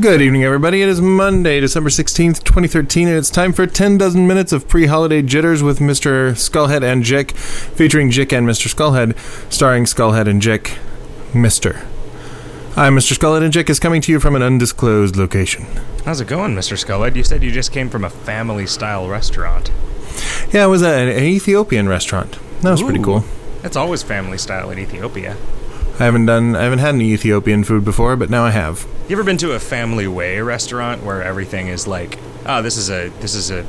Good evening, everybody. It is Monday, December 16th, 2013, and it's time for 10 dozen minutes of pre holiday jitters with Mr. Skullhead and Jick, featuring Jick and Mr. Skullhead, starring Skullhead and Jick, Mr. I'm Mr. Skullhead, and Jick is coming to you from an undisclosed location. How's it going, Mr. Skullhead? You said you just came from a family style restaurant. Yeah, it was an, an Ethiopian restaurant. That was pretty cool. It's always family style in Ethiopia. I haven't done, I haven't had any Ethiopian food before, but now I have. You ever been to a family way restaurant where everything is like, oh, this is a this is a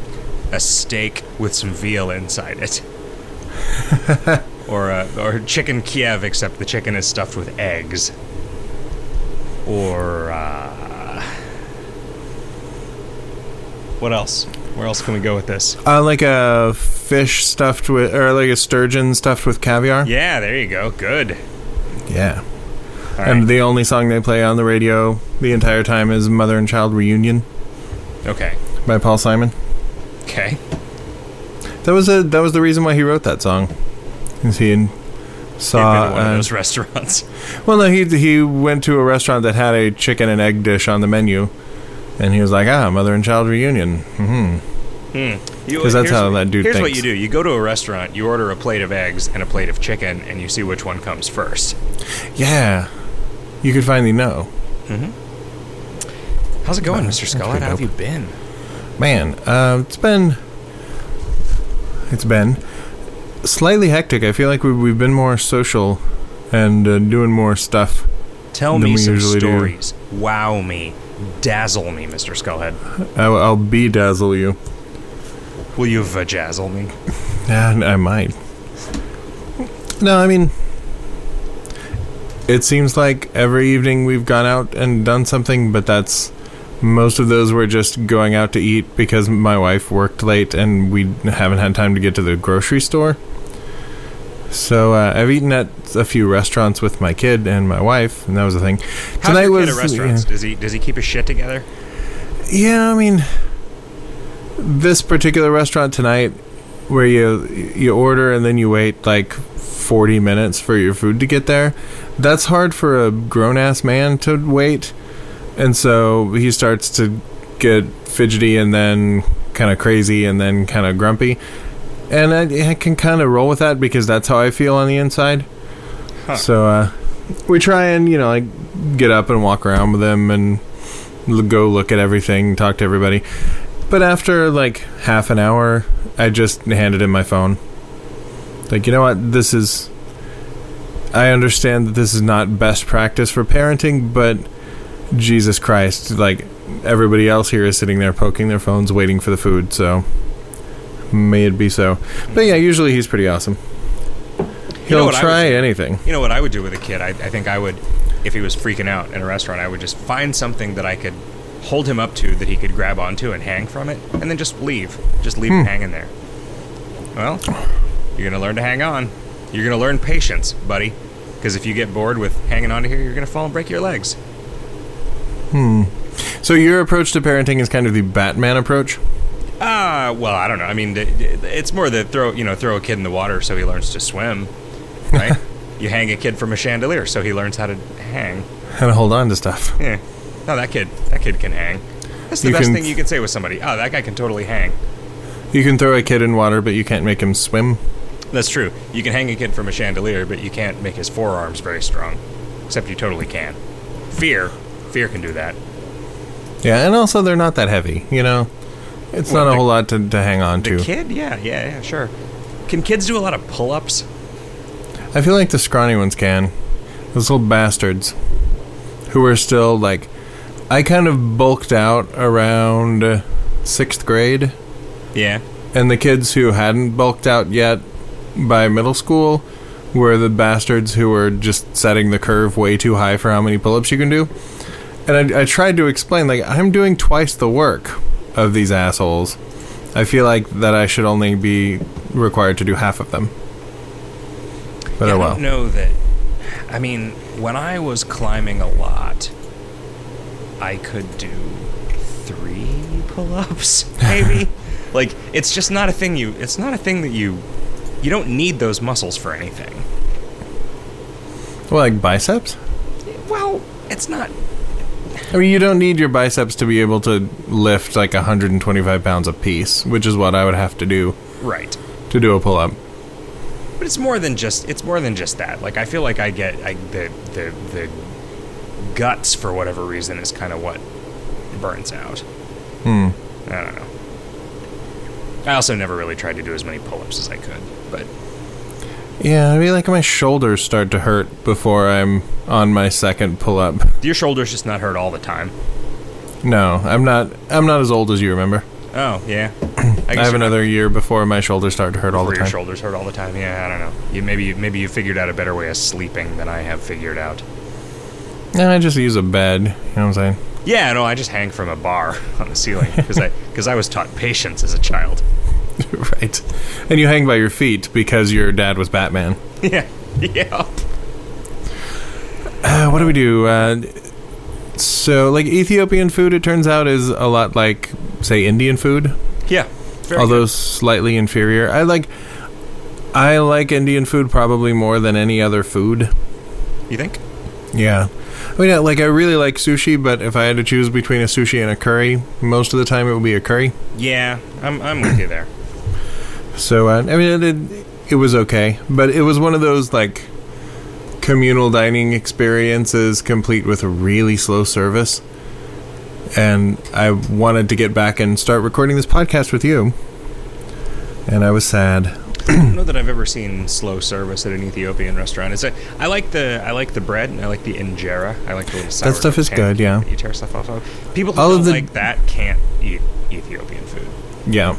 a steak with some veal inside it, or a, or chicken Kiev except the chicken is stuffed with eggs, or uh, what else? Where else can we go with this? Uh, like a fish stuffed with, or like a sturgeon stuffed with caviar. Yeah, there you go. Good. Yeah. All right. And the only song they play on the radio the entire time is Mother and Child Reunion okay. by Paul Simon. Okay. That was a that was the reason why he wrote that song. Is he saw one of uh, those restaurants. well no he he went to a restaurant that had a chicken and egg dish on the menu, and he was like ah Mother and Child Reunion. hmm Hmm. 'Cause that's how that dude Here's what thinks. you do: you go to a restaurant, you order a plate of eggs and a plate of chicken, and you see which one comes first. Yeah, you could finally know. How's it going, Mr. that's Skull? pretty How have dope. you been? Man, uh, it's been it's been slightly hectic. I feel like we, we've been more social and uh, doing more stuff. Tell Than me we some usually do. stories. Wow me, dazzle me, Mr. Skullhead. I'll, I'll bedazzle you. Will you vajazzle me? Yeah, I might. No, I mean, it seems like every evening we've gone out and done something, but that's most of those were just going out to eat because my wife worked late and we haven't had time to get to the grocery store. So uh, I've eaten at a few restaurants with my kid and my wife, and that was the thing. How's your kid at restaurants? Does he does he keep his shit together? Yeah, I mean, this particular restaurant tonight, where you you order and then you wait like forty minutes for your food to get there, that's hard for a grown ass man to wait, and so he starts to get fidgety and then kind of crazy and then kind of grumpy, and I, I can kind of roll with that because that's how I feel on the inside. Huh. So uh, we try and you know like get up and walk around with him and go look at everything, talk to everybody. But after like half an hour, I just handed him my phone. Like, you know what? This is. I understand that this is not best practice for parenting, but Jesus Christ, like, everybody else here is sitting there poking their phones, waiting for the food, so. May it be so. But yeah, usually he's pretty awesome. You know He'll I would try anything. You know what I would do with a kid? I, I think I would, if he was freaking out in a restaurant, I would just find something that I could hold him up to that he could grab onto and hang from it, and then just leave. Just leave him hanging there. Well, you're gonna learn to hang on. You're gonna learn patience, buddy. Because if you get bored with hanging onto here, you're gonna fall and break your legs. Hmm. So your approach to parenting is kind of the Batman approach? Ah, well, I don't know. I mean, it's more the throw, you know, throw a kid in the water so he learns to swim, right? you hang a kid from a chandelier so he learns how to hang. How to hold on to stuff. Yeah. No, that kid, that kid can hang. That's the You best can- thing you can say with somebody. Oh, that guy can totally hang. You can throw a kid in water, but you can't make him swim. That's true. You can hang a kid from a chandelier, but you can't make his forearms very strong. Except you totally can. Fear, fear can do that. Yeah, and also they're not that heavy, you know? It's Well, not a the- whole lot to, to hang on to. The to. kid, yeah, yeah, yeah, sure. Can kids do a lot of pull-ups? I feel like the scrawny ones can. Those little bastards. Who are still, like. I kind of bulked out around uh, sixth grade, Yeah. and the kids who hadn't bulked out yet by middle school were the bastards who were just setting the curve way too high for how many pull ups you can do. And I, I tried to explain, like, I'm doing twice the work of these assholes. I feel like that I should only be required to do half of them. But Yeah, oh I don't know that. I mean, when I was climbing a lot, I could do three pull-ups, maybe. like, it's just not a thing you. It's not a thing that you. You don't need those muscles for anything. Well, like biceps? Well, it's not. I mean, you don't need your biceps to be able to lift like 125 pounds a piece, which is what I would have to do Right. to do a pull up. But it's more than just it's more than just that. Like I feel like I get I, the the the guts for whatever reason is kind of what burns out. Hmm. I don't know. I also never really tried to do as many pull-ups as I could, but Yeah, I mean, like my shoulders start to hurt before I'm on my second pull up. your shoulders just not hurt all the time. No, I'm not. I'm not as old as you remember. Oh yeah, I, I have another year before my shoulders start to hurt all the your time. shoulders hurt all the time. Yeah, I don't know. You maybe maybe you figured out a better way of sleeping than I have figured out. And I just use a bed. You know what I'm saying? Yeah, no, I just hang from a bar on the ceiling because I because I was taught patience as a child. right. And you hang by your feet because your dad was Batman. yeah, yeah. Uh, what do we do? Uh, so, like Ethiopian food, it turns out is a lot like, say, Indian food, Yeah. Although good. slightly inferior. I like. I like Indian food probably more than any other food. you think? Yeah. I mean, like I really like sushi, but if I had to choose between a sushi and a curry, most of the time it would be a curry. Yeah, I'm I'm with you there. So uh, I mean, it, it it was okay, but it was one of those like communal dining experiences, complete with a really slow service. And I wanted to get back and start recording this podcast with you, and I was sad. I don't know that I've ever seen slow service at an Ethiopian restaurant. It's a, I like the I like the bread and I like the injera. I like the little sourdough stuff is good, yeah. that You tear stuff off of. People who All of don't the- like that can't eat Ethiopian food. Yeah,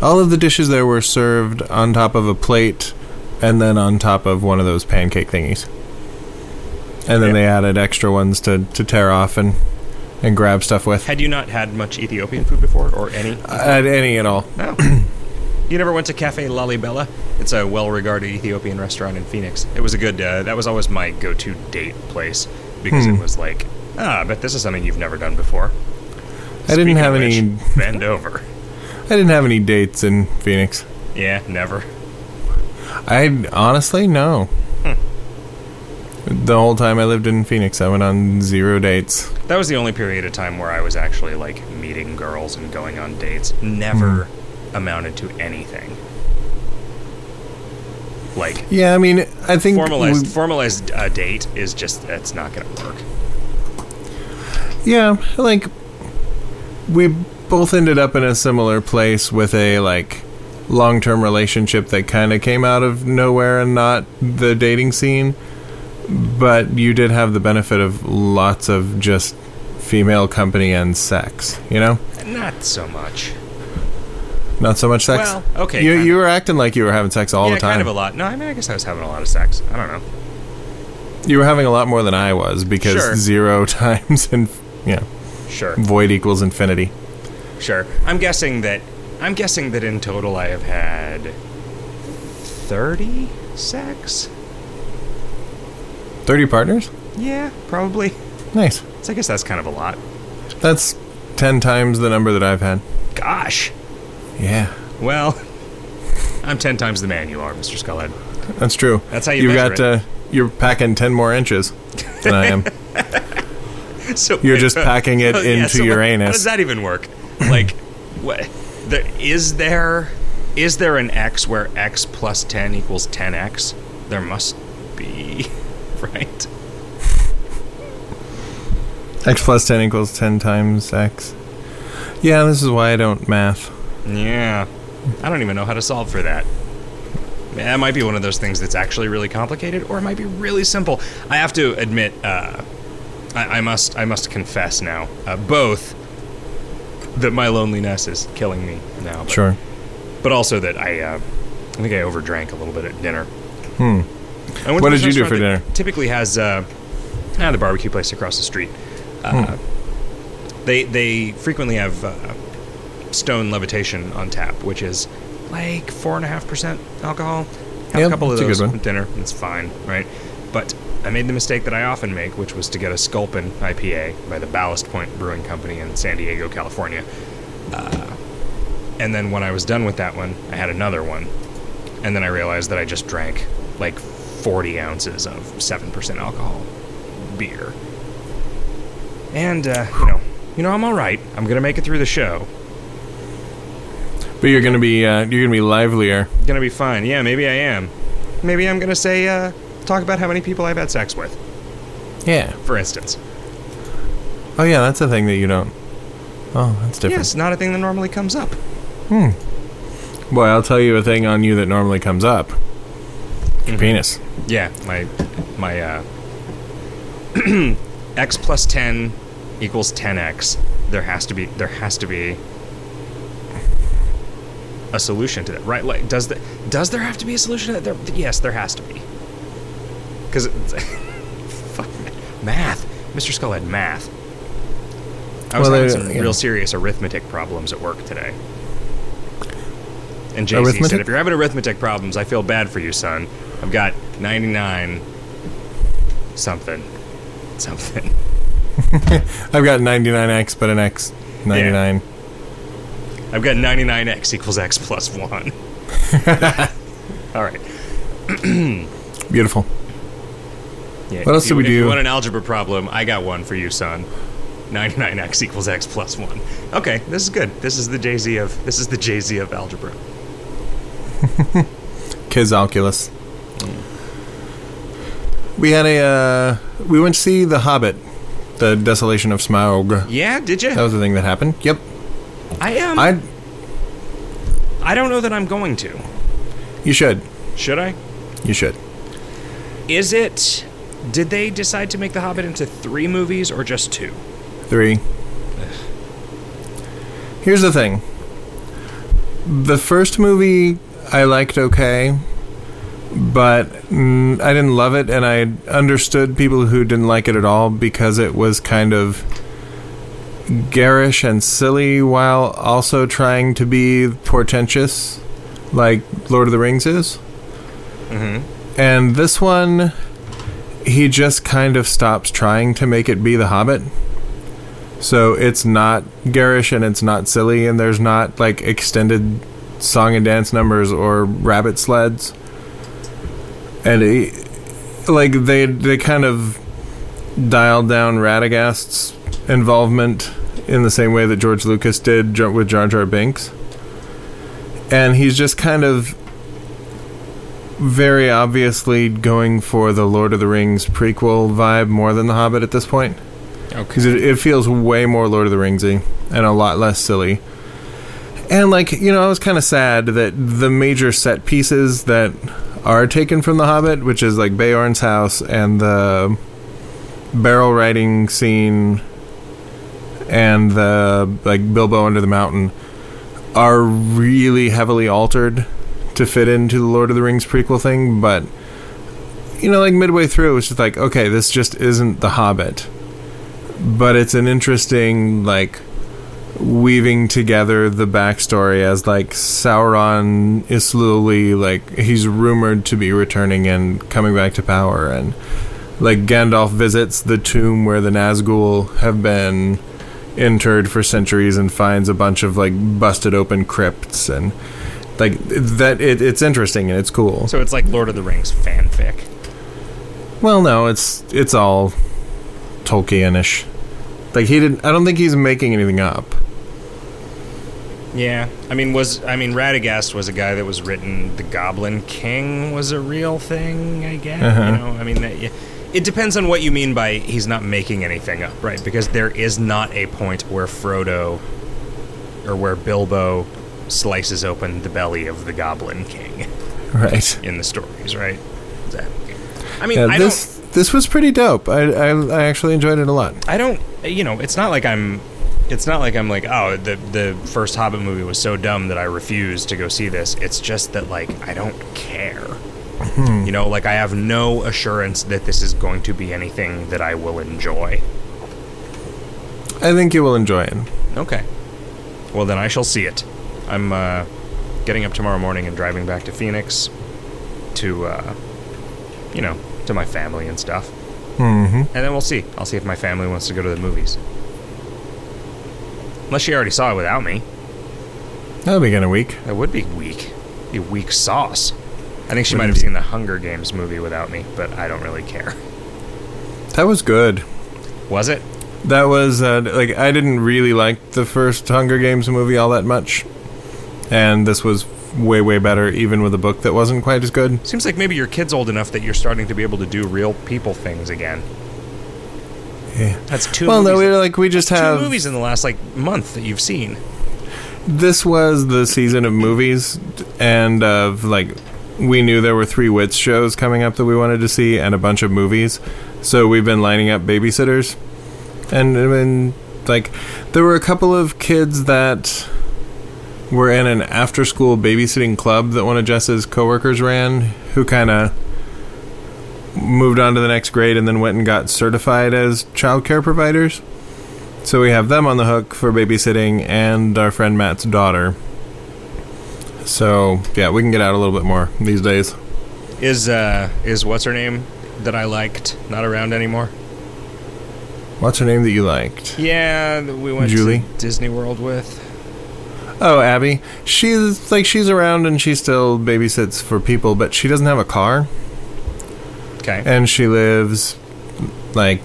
all of the dishes there were served on top of a plate, and then on top of one of those pancake thingies. And then Yeah. they added extra ones to, to tear off and and grab stuff with. Had you not had much Ethiopian food before, or any? At any at all. No. you never went to Cafe Lalibela? It's a well-regarded Ethiopian restaurant in Phoenix. It was a good. Uh, that was always my go-to date place because Hmm. it was like, ah, I bet this is something you've never done before. I didn't have of any. which, bend over. I didn't have any dates in Phoenix. Yeah, never. I honestly no. The whole time I lived in Phoenix, I went on zero dates. That was the only period of time where I was actually like meeting girls and going on dates. Never Hmm. Amounted to anything. Like Yeah, I mean, I think formalized we- formalized uh, date is just that's not going to work. Yeah, like we both ended up in a similar place with a like long-term relationship that kind of came out of nowhere and not the dating scene. But you did have the benefit of lots of just female company and sex, you know? Not so much. Not so much sex. Well, okay, You you of. were acting like you were having sex all yeah, the time. kind of a lot. No, I mean I guess I was having a lot of sex. I don't know. You were having a lot more than I was because Sure. zero times and yeah, Sure. void equals infinity. Sure. I'm guessing that I'm guessing that in total I have had 30 sex? 30 partners? Yeah, probably. Nice. So I guess that's kind of a lot. That's 10 times the number that I've had. Gosh. Yeah. Well, I'm 10 times the man you are, Mr. Skullhead. That's true. That's how you You've got uh, you're packing 10 more inches than I am. So You're just packing it yeah, into so your what- How anus. does that even work? Like, what? There, is there is there an x where x plus 10 equals 10x? There must be, right? X plus 10 equals 10 times X. Yeah, this is why I don't math. Yeah. I don't even know how to solve for that. That might be one of those things that's actually really complicated, or it might be really simple. I have to admit, uh, I, I must, I must confess now, uh, both that my loneliness is killing me now, but, Sure. but also that I, uh, I think I overdrank a little bit at dinner. Hmm. What did you do for dinner? Typically has uh, ah, the barbecue place across the street. Uh, Hmm. They they frequently have uh, stone levitation on tap, which is like four and a half percent alcohol. Have Yeah, a couple of those at dinner. It's fine, right? But I made the mistake that I often make, which was to get a Sculpin IPA by the Ballast Point Brewing Company in San Diego, California. Uh, and then when I was done with that one, I had another one, and then I realized that I just drank like 40 ounces of 7% alcohol beer. And uh, you know, you know, I'm all right. I'm gonna make it through the show. But you're gonna be uh, you're gonna be livelier. Gonna be fine. Yeah, maybe I am. Maybe I'm gonna say uh, talk about how many people I've had sex with, Yeah. for instance. Oh yeah, that's a thing that you don't. Oh, that's different. Yes, not a thing that normally comes up. Hmm. Boy, I'll tell you a thing on you that normally comes up. Your penis. Yeah, my my uh, x plus ten equals ten x. There has to be there has to be a solution to that, right? Like, does the does there have to be a solution to that? There, yes, there has to be. Because fuck math, Mr. Skull had math. I was Well, having some yeah. real serious arithmetic problems at work today. And JC said, if you're having arithmetic problems, I feel bad for you, son. I've got 99 something. Something. I've got 99x, but an x 99. I've got 99x equals x plus 1. All right. Beautiful. Yeah, What else you- we if you do? want an algebra problem, I got one for you, son. 99x equals x plus 1. Okay, this is good. This is the Jay-Z of this is the Jay-Z of algebra. Kids Oculus. We had a. Uh, we went to see The Hobbit, The Desolation of Smaug. Yeah, did you? That was the thing that happened. Yep. I am. I. I don't know that I'm going to. You should. Should I? You should. Is it did they decide to make The Hobbit into 3 movies or just 2? Three. Here's the thing. The first movie I liked okay, but mm, I didn't love it, and I understood people who didn't like it at all because it was kind of garish and silly while also trying to be portentous, like Lord of the Rings is. Mm-hmm. And this one, he just kind of stops trying to make it be The Hobbit. So it's not garish and it's not silly, and there's not like extended song and dance numbers or rabbit sleds. And it, like they they kind of dialed down Radagast's involvement in the same way that George Lucas did with Jar Jar Binks. And he's just kind of very obviously going for the Lord of the Rings prequel vibe more than The Hobbit at this point. Because Okay. it, it feels way more Lord of the Ringsy and a lot less silly. And, like, you know, I was kind of sad that the major set pieces that are taken from The Hobbit, which is like Beorn's house and the barrel riding scene and the, like, Bilbo under the mountain, are really heavily altered to fit into the Lord of the Rings prequel thing, but you know, like midway through, it was just like, okay, this just isn't The Hobbit, but it's an interesting like weaving together the backstory as like Sauron is slowly like he's rumored to be returning and coming back to power, and like Gandalf visits the tomb where the Nazgul have been interred for centuries and finds a bunch of like busted open crypts and like that it, it's interesting and it's cool So it's like Lord of the Rings fanfic. well no it's it's all tolkienish like he didn't i don't think he's making anything up Yeah, I mean, was I mean, Radagast was a guy that was written. The Goblin King was a real thing, I guess. Uh-huh. You know, I mean, that, yeah. It depends on what you mean by he's not making anything up, right? Because there is not a point where Frodo or where Bilbo slices open the belly of the Goblin King right in the stories, right? That- I mean, yeah I this this was pretty dope I, I i actually enjoyed it a lot I don't, you know, it's not like I'm. It's not like I'm like, oh, the the first Hobbit movie was so dumb that I refuse to go see this. It's just that like I don't care. You know, like I have no assurance that this is going to be anything that I will enjoy. i think you will enjoy it Okay. Well, then I shall see it. I'm uh, getting up tomorrow morning and driving back to Phoenix to, uh, you know, to my family and stuff. mm-hmm And then we'll see. I'll see if my family wants to go to the movies. Unless she already saw it without me. that'll be kind of weak That would be weak. Be weak sauce. I think she might have seen the Hunger Games movie without me, but I don't really care. that was good Was it? That was uh, like I didn't really like the first Hunger Games movie all that much, and this was way way better, even with a book that wasn't quite as good. Seems like maybe your kid's old enough that you're starting to be able to do real people things again. Yeah. That's two. Well, no, we like we just two have movies in the last like month that you've seen. this was the season of movies and of like we knew there were three wits shows coming up that we wanted to see and a bunch of movies. So we've been lining up babysitters. And I mean, like there were a couple of kids that were in an after school babysitting club that one of jess's coworkers ran who kind of moved on to the next grade and then went and got certified as child care providers. So we have them on the hook for babysitting and our friend Matt's daughter. So yeah, we can get out a little bit more these days. Is uh is what's her name that I liked not around anymore? What's her name that you liked? Yeah, that we went Julie? to Disney World with. Oh, Abby. She's like she's around and she still babysits for people, but she doesn't have a car Okay. and she lives like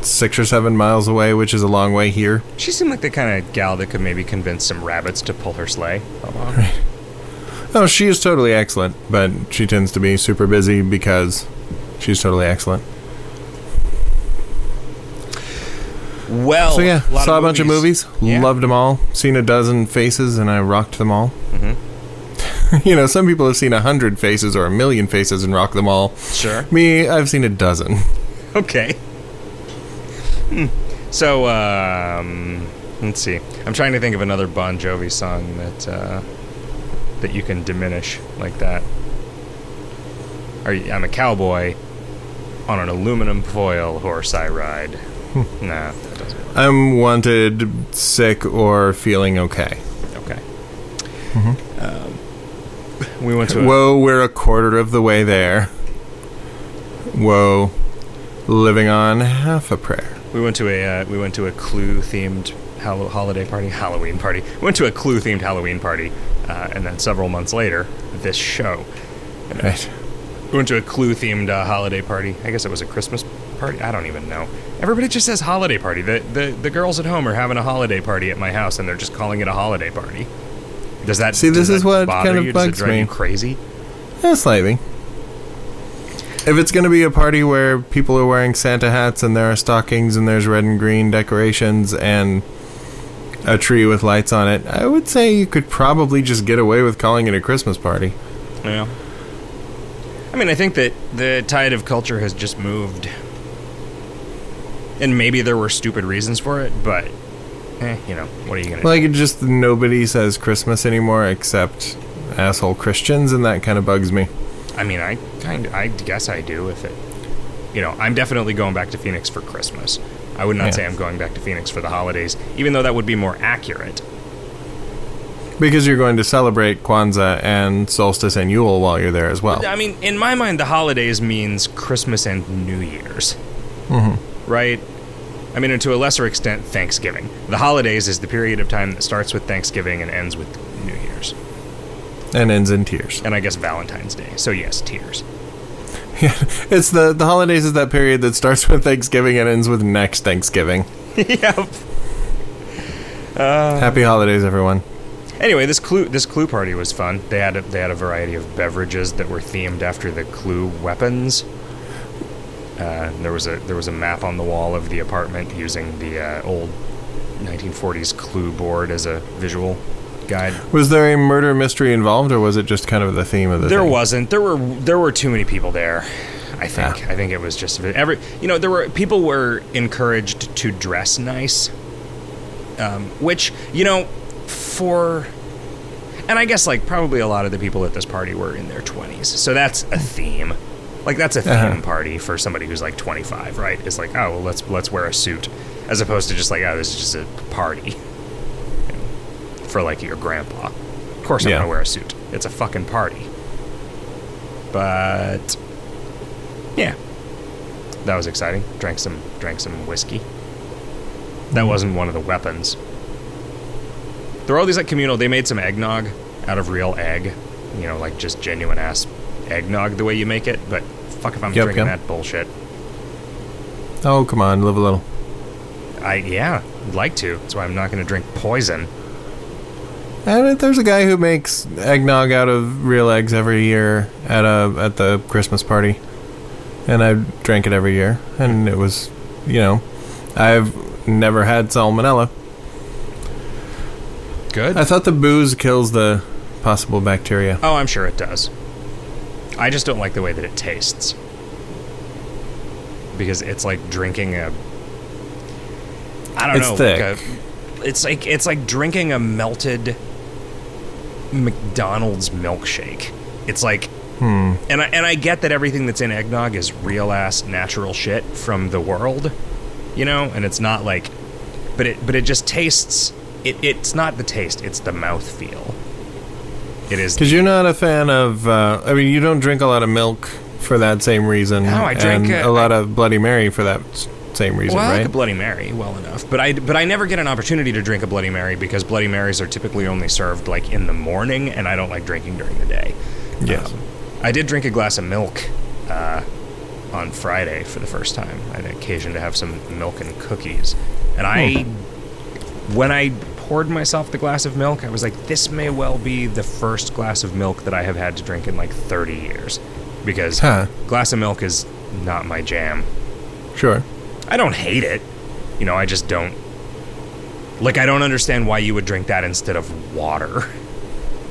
six or seven miles away, which is a long way here. She seemed like the kind of gal that could maybe convince some rabbits to pull her sleigh along. Oh, she is totally excellent, but she tends to be super busy because she's totally excellent. Well, So yeah, lot saw a bunch of movies, Yeah. loved them all, seen a dozen faces, and I rocked them all. Mhm. you know, some people have seen a hundred faces or a million faces and rock them all. Sure. Me, I've seen a dozen. Okay. Hmm. So, um, let's see. I'm trying to think of another Bon Jovi song that uh, that you can diminish like that. I'm a cowboy on an aluminum foil horse I ride. nah, that doesn't work. I'm wanted, sick, or feeling okay. Okay. Um, we went to a, Whoa, we're a quarter of the way there. Whoa, living on half a prayer. we went to a uh, we went to a Clue themed Hall- holiday party, Halloween party. We went to a Clue themed Halloween party, uh, and then several months later, this show. Right. We went to a Clue themed uh, holiday party. I guess it was a Christmas party. I don't even know. Everybody just says holiday party. The, the the girls at home are having a holiday party at my house, and they're just calling it a holiday party. Does that See, does this is that what kind of you? Does it bugs drive me. you crazy? Yeah, slightly. If it's going to be a party where people are wearing Santa hats and there are stockings and there's red and green decorations and a tree with lights on it, I would say you could probably just get away with calling it a Christmas party. Yeah. I mean, I think that the tide of culture has just moved. And maybe there were stupid reasons for it, but, eh, you know, what are you going to Like, it just nobody says Christmas anymore except asshole Christians, and that kind of bugs me. I mean, I kind of, I guess I do if it, you know, I'm definitely going back to Phoenix for Christmas. I would not Yeah. say I'm going back to Phoenix for the holidays, even though that would be more accurate. Because you're going to celebrate Kwanzaa and Solstice and Yule while you're there as well. I mean, in my mind, the holidays means Christmas and New Year's. Mm-hmm. Right? I mean, and to a lesser extent, Thanksgiving. The holidays is the period of time that starts with Thanksgiving and ends with New Year's. And ends in tears. And I guess Valentine's Day. So, yes, tears. Yeah, it's the the holidays is that period that starts with Thanksgiving and ends with next Thanksgiving. yep. Happy holidays, everyone. Anyway, this clue this clue party was fun. They had a, they had a variety of beverages that were themed after the clue weapons. Uh, there was a there was a map on the wall of the apartment using the uh, old 1940s clue board as a visual guide. Was there a murder mystery involved, or was it just kind of the theme of the There thing? wasn't. There were there were too many people there. I think. Ah. I think it was just every. You know, there were people were encouraged to dress nice, um, which you know, for, and I guess like probably a lot of the people at this party were in their twenties, so that's a theme. Like that's a theme Uh-huh. party for somebody who's like twenty five, right? It's like oh well, let's let's wear a suit, as opposed to just like oh this is just a party. For like your grandpa. Of course I'm Yeah. gonna wear a suit. It's a fucking party. But yeah, that was exciting. Drank some drank some whiskey. That wasn't one of the weapons. There were all these like communal. They made some eggnog out of real egg, you know, like just genuine ass eggnog the way you make it. But fuck if I'm Yep, drinking yep. that bullshit. Oh, come on, live a little. I yeah, I'd like to. That's why I'm not going to drink poison. And there's a guy who makes eggnog out of real eggs every year at a at the Christmas party, and I drank it every year, and it was, you know, I've never had salmonella. Good. I thought the booze kills the possible bacteria. oh, I'm sure it does. I just don't like the way that it tastes. Because it's like drinking a I don't It's know. thick. Like a, it's like it's like drinking a melted McDonald's milkshake. It's like Hmm. and I and I get that everything that's in eggnog is real ass natural shit from the world, you know, and it's not like, but it but it just tastes. It it's not the taste; it's the mouth feel. It is. Because you're not a fan of, uh, I mean, you don't drink a lot of milk for that same reason. No, I drink, and uh, a lot of Bloody Mary for that same reason, well, I like a Bloody Mary well enough, but I but I never get an opportunity to drink a Bloody Mary because Bloody Marys are typically only served like in the morning, and I don't like drinking during the day. yes. Um, I did drink a glass of milk uh, on Friday for the first time. I had occasion to have some milk and cookies, and I, when I poured myself the glass of milk, I was like, "This may well be the first glass of milk that I have had to drink in like 30 years," because Huh. glass of milk is not my jam. Sure. I don't hate it, you know. I just don't like. I don't understand why you would drink that instead of water.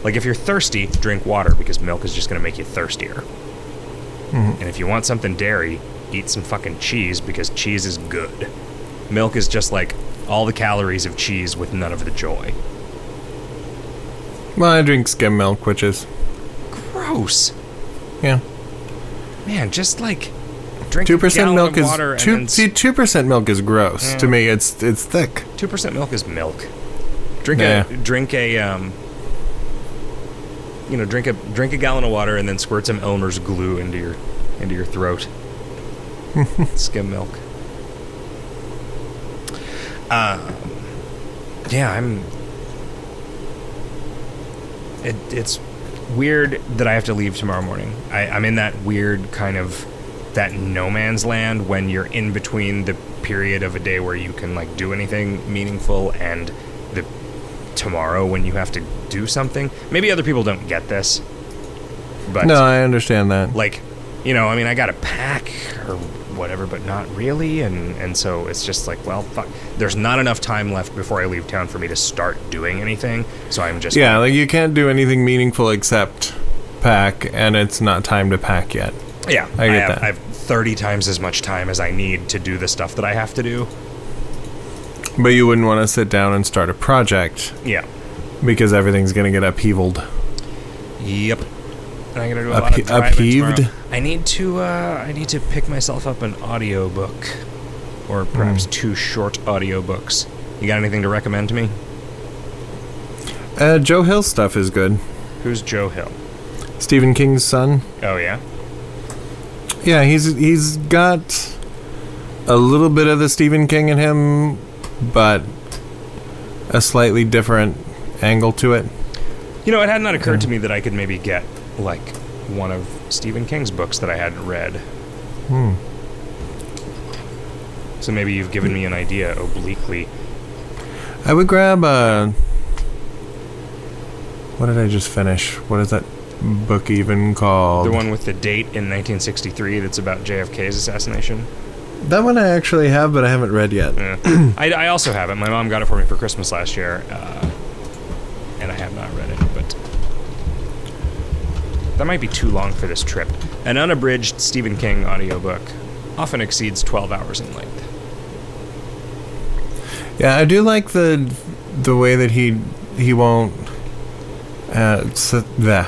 Like if you're thirsty, drink water because milk is just going to make you thirstier. Mm-hmm. And if you want something dairy, eat some fucking cheese because cheese is good. Milk is just like all the calories of cheese with none of the joy. Well, I drink skim milk, which is, Gross. yeah. Man, just like drink two percent milk of is water two. See, two percent milk is gross Yeah. to me. It's it's thick. Two percent milk is milk. Drink Yeah. a drink a um. You know, drink a drink a gallon of water and then squirt some Elmer's glue into your into your throat. Skim milk. Um, yeah, I'm. It, it's weird that I have to leave tomorrow morning. I, I'm in that weird kind of that no man's land when you're in between the period of a day where you can like do anything meaningful and the tomorrow when you have to do something. Maybe other people don't get this, but No, I understand that. like you know i mean i gotta pack or whatever but not really and and so it's just like well fuck there's not enough time left before i leave town for me to start doing anything so i'm just Yeah, like you can't do anything meaningful except pack, and it's not time to pack yet. yeah I get have, that. I have 30 times as much time as i need to do the stuff that i have to do But you wouldn't want to sit down and start a project yeah because everything's going to get upheavaled. yep and i'm gonna do a Uphe- lot of upheaved? tomorrow. i need to uh i need to pick myself up an audiobook or perhaps Hmm. two short audiobooks you got anything to recommend to me Uh, Joe Hill stuff is good. who's joe hill Stephen King's son. oh yeah Yeah, he's he's got a little bit of the Stephen King in him, but a slightly different angle to it. You know, it had not occurred to me that I could maybe get like one of Stephen King's books that I hadn't read. Hmm. So maybe you've given me an idea obliquely. I would grab uh What did I just finish? What is that book even called? The one with the date in 1963 that's about JFK's assassination. That one I actually have, but I haven't read yet. Yeah. I, I also have it. My mom got it for me for Christmas last year, uh, and I have not read it. But that might be too long for this trip. An unabridged Stephen King audiobook often exceeds 12 hours in length. Yeah, I do like the the way that he he won't uh so, the,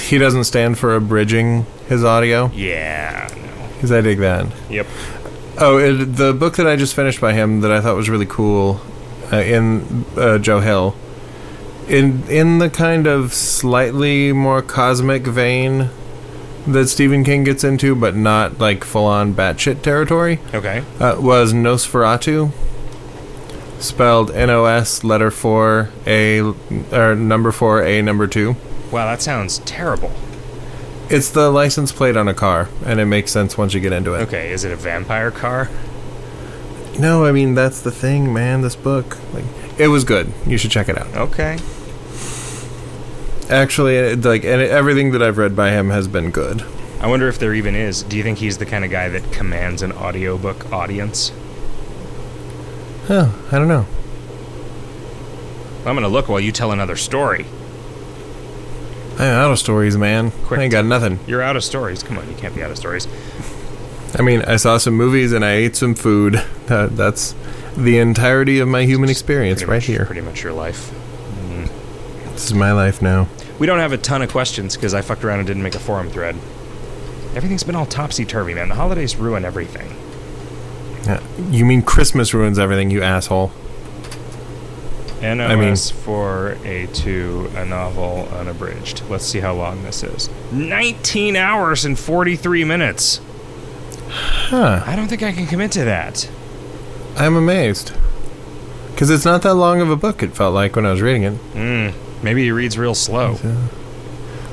he doesn't stand for abridging his audio Yeah, no. because I dig that. Yep. Oh, it, the book that I just finished by him that I thought was really cool uh, in uh, Joe Hill. In in the kind of slightly more cosmic vein that Stephen King gets into, but not like full on batshit territory, Okay. uh, was Nosferatu. Spelled N O S letter four A or number four A number two. Wow, that sounds terrible. It's the license plate on a car, and it makes sense once you get into it. Okay, is it a vampire car? No, I mean that's the thing, man. This book, like, it was good. You should check it out. Okay. Actually, it- like, and everything that I've read by him has been good. I wonder if there even is. Do you think he's the kind of guy that commands an audiobook audience? Huh? I don't know. I'm gonna look while you tell another story. I'm out of stories, man. Quick. I ain't got nothing. You're out of stories. Come on, you can't be out of stories. I mean, I saw some movies and I ate some food. That, that's the entirety of my human experience Pretty right much- here. Pretty much your life. Mm. This is my life now. We don't have a ton of questions because I fucked around and didn't make a forum thread. Everything's been all topsy turvy, man. The holidays ruin everything. You mean Christmas ruins everything, you asshole? NOS I mean- for A2, a novel unabridged. Let's see how long this is. 19 hours and 43 minutes. Huh. I don't think I can commit to that. I'm amazed. Because it's not that long of a book, it felt like when I was reading it. Mm, maybe he reads real slow.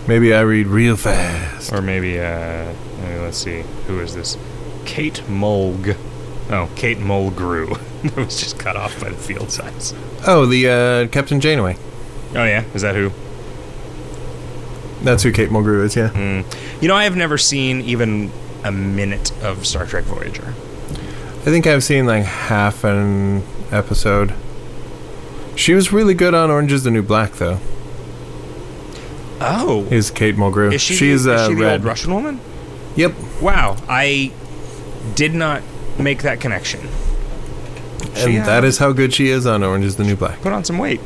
Maybe I read real fast. Or maybe, uh, uh, let's see. Who is this? Kate Mulg. Oh, Kate Mulgrew. it was just cut off by the field size. Oh, the uh, Captain Janeway. Oh, yeah? Is that who? That's who Kate Mulgrew is, yeah. Mm. You know, I have never seen even a minute of Star Trek Voyager. I think I've seen like half an episode. She was really good on Orange is the New Black, though. Oh. Is Kate Mulgrew. Is she, She's the, is uh, she the red. old Russian woman? Yep. Wow, I did not make that connection. And She, uh, that is how good she is on Orange is the New Black. Put on some weight.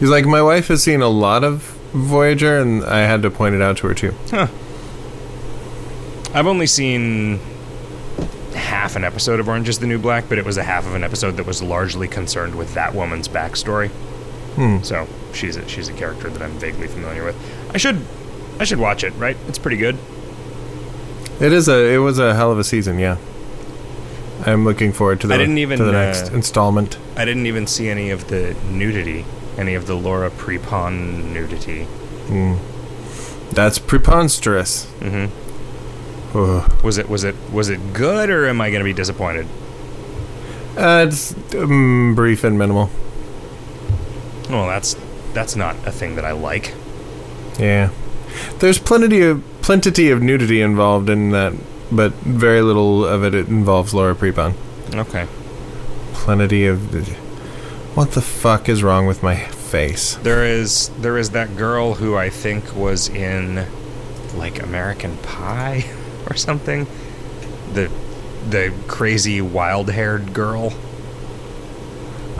He's like, my wife has seen a lot of Voyager, and I had to point it out to her, too. Huh. I've only seen half an episode of Orange is the New Black, but it was a half of an episode that was largely concerned with that woman's backstory. Hmm. So she's a, she's a character that I'm vaguely familiar with. I should I should watch it. Right? It's pretty good. It is a. It was a hell of a season, yeah. I'm looking forward to the, I didn't even, to the uh, next installment. I didn't even see any of the nudity, any of the Laura Prepon nudity. Mm. That's preposterous. hmm Ugh. Was it was it was it good, or am I going to be disappointed? Uh, it's um, brief and minimal. Well, that's that's not a thing that I like. Yeah, there's plenty of plenty of nudity involved in that, but very little of it, it involves Laura Prepon. Okay. Plenty of. What the fuck is wrong with my face? There is there is that girl who I think was in like American Pie or something. The the crazy wild-haired girl.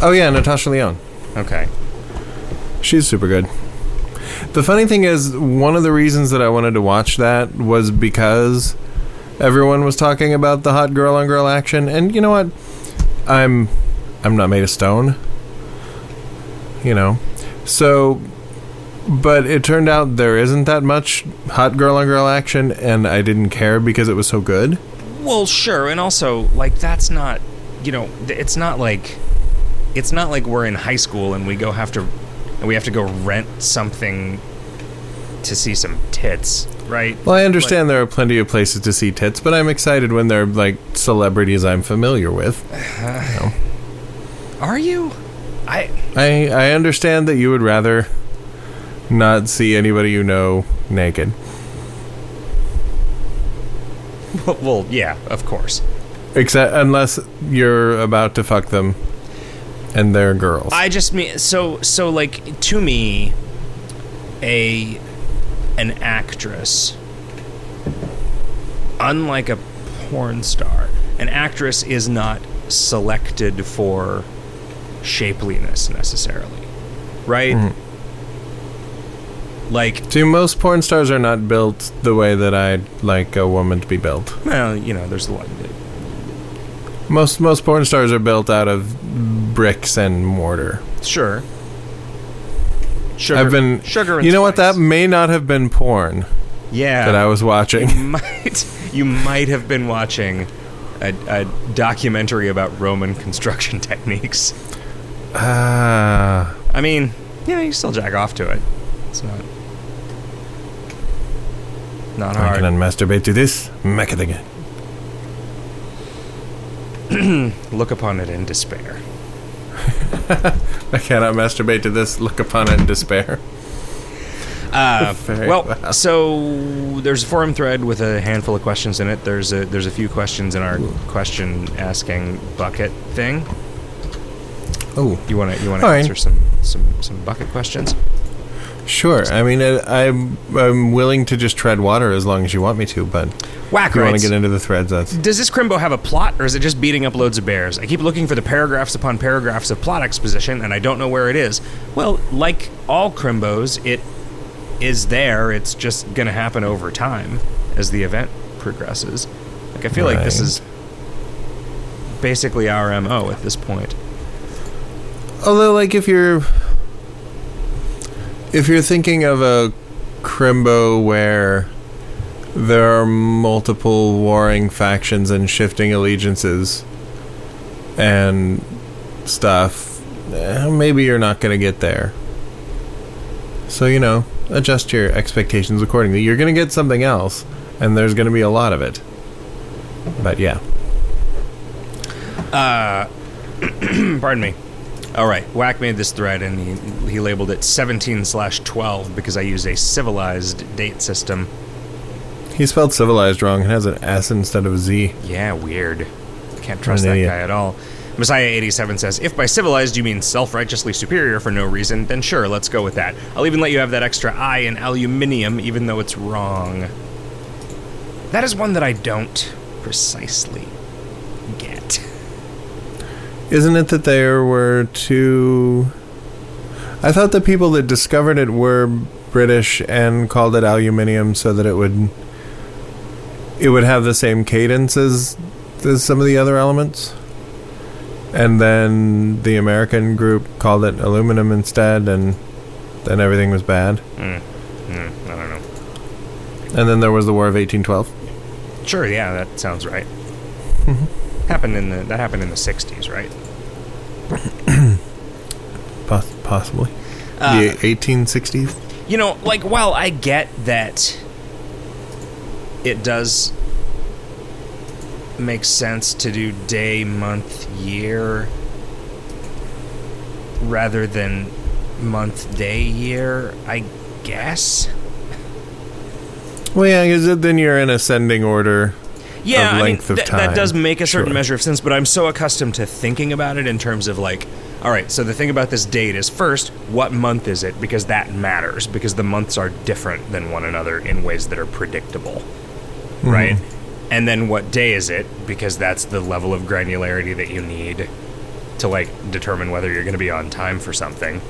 Oh yeah, Natasha Lyonne. Okay. She's super good. The funny thing is, one of the reasons that I wanted to watch that was because everyone was talking about the hot girl on girl action, and you know what? I'm I'm not made of stone. You know, so. But it turned out there isn't that much hot girl on girl action, and I didn't care because it was so good. Well, sure, and also like that's not, you know, it's not like it's not like we're in high school and we go have to we have to go rent something to see some tits, right? Well, I understand there are plenty of places to see tits, but I'm excited when they're like celebrities I'm familiar with. Are you? I I I understand that you would rather not see anybody you know naked. well, yeah, of course. Except unless you're about to fuck them and they're girls. I just mean so so like to me a an actress unlike a porn star an actress is not selected for shapeliness necessarily right Mhm. like See, most porn stars are not built the way that I'd like a woman to be built. well you know there's a lot Most most porn stars are built out of bricks and mortar. sure sugar, I've been sugar and You know what? That may not have been porn yeah that I was watching. you might you might have been watching a, a documentary about Roman construction techniques. Ah, I mean, yeah, you still jack off to it. It's not not I hard. can masturbate to this. Make it again. look upon it in despair. I cannot masturbate to this. Look upon it in despair. Uh, well, well. so there's a forum thread with a handful of questions in it. There's a there's a few questions in our question asking bucket thing. Oh, You want to you want to answer some some some bucket questions? Sure. I mean, I, I'm I'm willing to just tread water as long as you want me to, but Whack if you want to get into the threads, that's Does this Crimbo have a plot, or is it just beating up loads of bears? I keep looking for the paragraphs upon paragraphs of plot exposition, and I don't know where it is. Well, like all Crimbos, it is there. It's just going to happen over time as the event progresses. Like I feel like this is basically our mo at this point. Although, like, if you're if you're thinking of a crimbo where there are multiple warring factions and shifting allegiances and stuff, eh, maybe you're not going to get there. So you know, adjust your expectations accordingly. You're going to get something else, and there's going to be a lot of it. But yeah, Pardon me. All right, Whack made this thread and he, he labeled it 17 slash 12 because I use a civilized date system. he spelled civilized wrong. It has an S instead of a Z. Yeah, weird. Can't trust that idiot. guy at all. Messiah87 says, If by civilized you mean self righteously superior for no reason, then sure, let's go with that. I'll even let you have that extra I in aluminium, even though it's wrong. That is one that I don't precisely. Isn't it that there were two? I thought the people that discovered it were British and called it aluminium so that it would it would have the same cadence as, as some of the other elements. And then the American group called it aluminum instead, and then everything was bad. Hmm, I don't know. And then there was the War of 1812. Sure, yeah, that sounds right. happened in the that happened in the 60s, right? Poss- possibly. Uh, the 1860s? You know, like while I get that it does make sense to do day, month, year rather than month, day, year, I guess. Well, yeah, because then you're in ascending order. Yeah, I mean, th- that does make a certain Sure. measure of sense, but I'm so accustomed to thinking about it in terms of like, all right, so the thing about this date is first, what month is it? Because that matters, because the months are different than one another in ways that are predictable, Mm-hmm. right? And then what day is it? Because that's the level of granularity that you need to like determine whether you're going to be on time for something.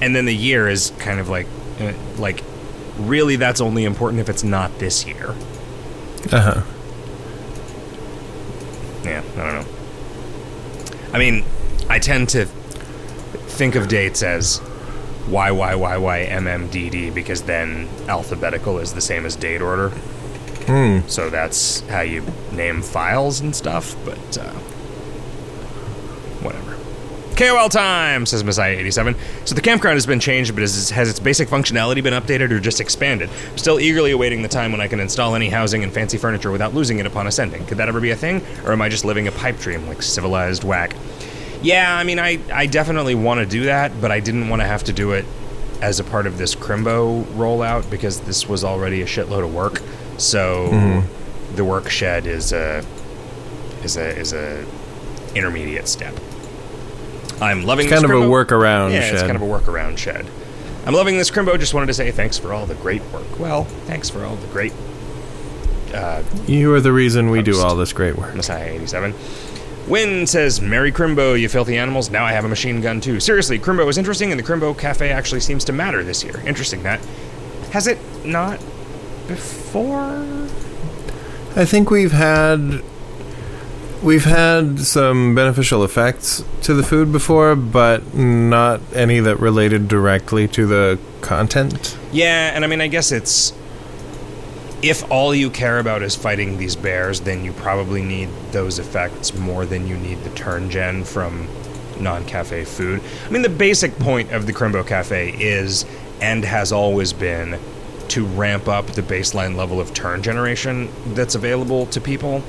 And then the year is kind of like, uh, like, really, that's only important if it's not this year. Uh huh. Yeah, I don't know. I mean, I tend to think of dates as YYYYMMDD because then alphabetical is the same as date order. Hmm. So that's how you name files and stuff, but uh. KOL time, says Messiah87. So the campground has been changed, but is, has its basic functionality been updated or just expanded? I'm still eagerly awaiting the time when I can install any housing and fancy furniture without losing it upon ascending. Could that ever be a thing? Or am I just living a pipe dream like civilized whack? Yeah, I mean, I, I definitely want to do that, but I didn't want to have to do it as a part of this Crimbo rollout because this was already a shitload of work. So mm-hmm. the work shed is a is a is a intermediate step. I'm loving it's Kind of a Crimbo. workaround Yeah, shed. it's kind of a workaround shed. I'm loving this Crimbo. Just wanted to say thanks for all the great work. Well, thanks for all the great uh, You are the reason we do all this great work. Messiah 87. Win says, Merry Crimbo, you filthy animals. Now I have a machine gun too. Seriously, Crimbo is interesting, and the Crimbo Cafe actually seems to matter this year. Interesting that. Has it not before? I think we've had we've had some beneficial effects to the food before, but not any that related directly to the content. Yeah, and I mean, I guess it's. If all you care about is fighting these bears, then you probably need those effects more than you need the turn gen from non cafe food. I mean, the basic point of the Crimbo Cafe is, and has always been, to ramp up the baseline level of turn generation that's available to people.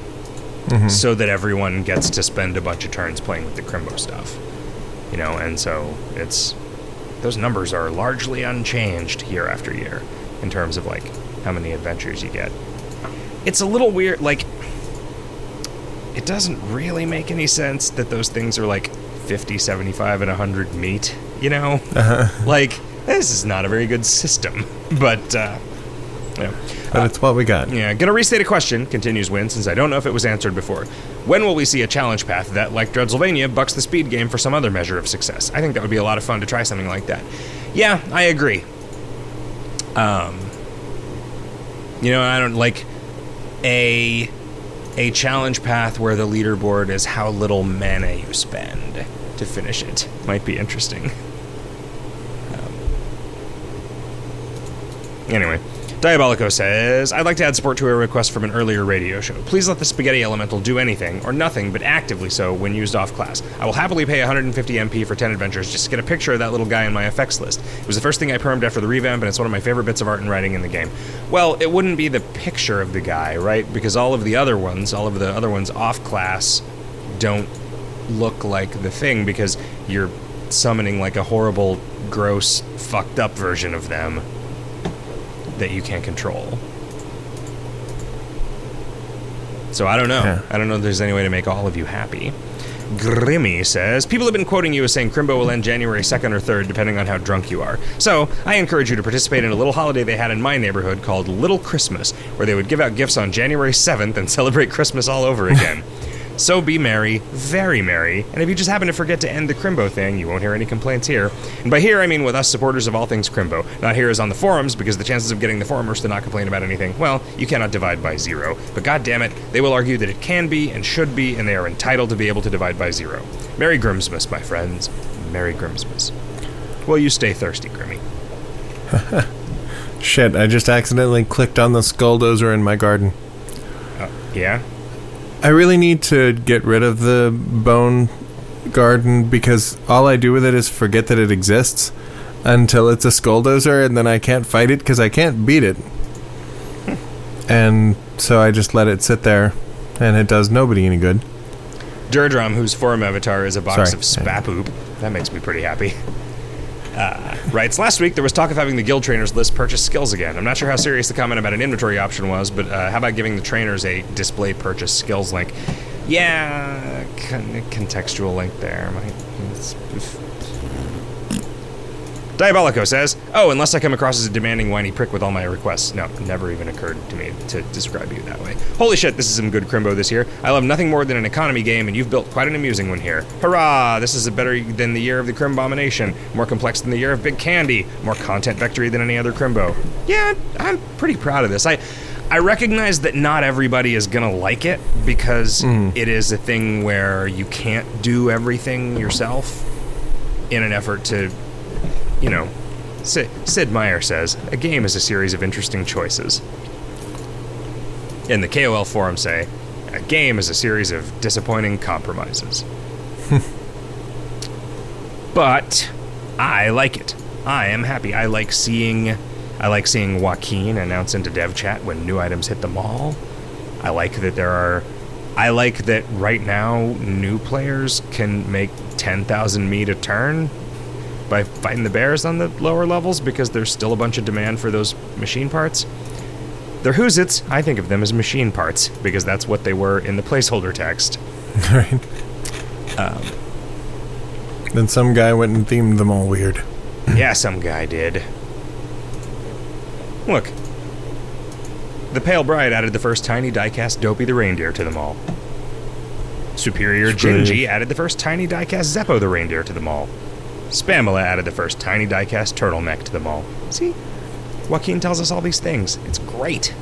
So that everyone gets to spend a bunch of turns playing with the Crimbo stuff. You know, and so it's those numbers are largely unchanged year after year in terms of like how many adventures you get. It's a little weird like it doesn't really make any sense that those things are like 50, 75 and 100 meet, you know? Like this is not a very good system, but uh yeah. But it's what we got. Yeah, gonna restate a question, continues Win, since I don't know if it was answered before. When will we see a challenge path that, like Dreadsylvania, bucks the speed game for some other measure of success? I think that would be a lot of fun to try something like that. Yeah, I agree. Um, you know, I don't like a a challenge path where the leaderboard is how little mana you spend to finish it. Might be interesting. Um, anyway, Diabolico says, I'd like to add support to a request from an earlier radio show. Please let the Spaghetti Elemental do anything, or nothing, but actively so when used off class. I will happily pay 150 MP for 10 adventures just to get a picture of that little guy in my effects list. It was the first thing I permed after the revamp, and it's one of my favorite bits of art and writing in the game. Well, it wouldn't be the picture of the guy, right? Because all of the other ones, all of the other ones off class, don't look like the thing because you're summoning like a horrible, gross, fucked up version of them that you can't control. So I don't know. Yeah. I don't know if there's any way to make all of you happy. Grimmy says, People have been quoting you as saying Crimbo will end January 2nd or 3rd, depending on how drunk you are. So, I encourage you to participate in a little holiday they had in my neighborhood called Little Christmas, where they would give out gifts on January 7th and celebrate Christmas all over again. So be merry, very merry, and if you just happen to forget to end the Crimbo thing, you won't hear any complaints here. And by here, I mean with us supporters of all things Crimbo. Not here as on the forums, because the chances of getting the forumers to not complain about anything, well, you cannot divide by zero. But god damn it, they will argue that it can be and should be, and they are entitled to be able to divide by zero. Merry Grimsmas, my friends. Merry Grimsmas. Well, you stay thirsty, Grimmy. Shit, I just accidentally clicked on the skulldozer in my garden. Uh, yeah? I really need to get rid of the bone garden because all I do with it is forget that it exists until it's a skulldozer and then I can't fight it because I can't beat it. And so I just let it sit there and it does nobody any good. Durdrum, whose forum avatar is a box Sorry. of spapoop. That makes me pretty happy. Uh, writes, last week there was talk of having the guild trainers list purchase skills again. I'm not sure how serious the comment about an inventory option was, but uh, how about giving the trainers a display purchase skills link? Yeah, con- contextual link there. Diabolico says, Oh, unless I come across as a demanding, whiny prick with all my requests. No, never even occurred to me to describe you that way. Holy shit, this is some good Crimbo this year. I love nothing more than an economy game, and you've built quite an amusing one here. Hurrah! This is a better than the year of the Crimbomination, more complex than the year of Big Candy, more content vectory than any other Crimbo. Yeah, I'm pretty proud of this. I. I recognize that not everybody is gonna like it because hmm. it is a thing where you can't do everything yourself in an effort to you know, Sid, Sid Meier says, a game is a series of interesting choices. And the KOL forum say, a game is a series of disappointing compromises. but I like it. I am happy. I like seeing I like seeing Joaquin announce into dev chat when new items hit the mall. I like that there are I like that right now new players can make 10,000 meat a turn by fighting the bears on the lower levels because there's still a bunch of demand for those machine parts. They're Hoozits. I think of them as machine parts because that's what they were in the placeholder text. right? Um, then some guy went and themed them all weird. yeah, some guy did. Look. The Pale Bride added the first tiny diecast Dopey the reindeer to them all. Superior. Gingy added the first tiny diecast Zeppo the reindeer to them all. Spamela added the first tiny diecast turtleneck to them all. See? Joaquin tells us all these things. It's great.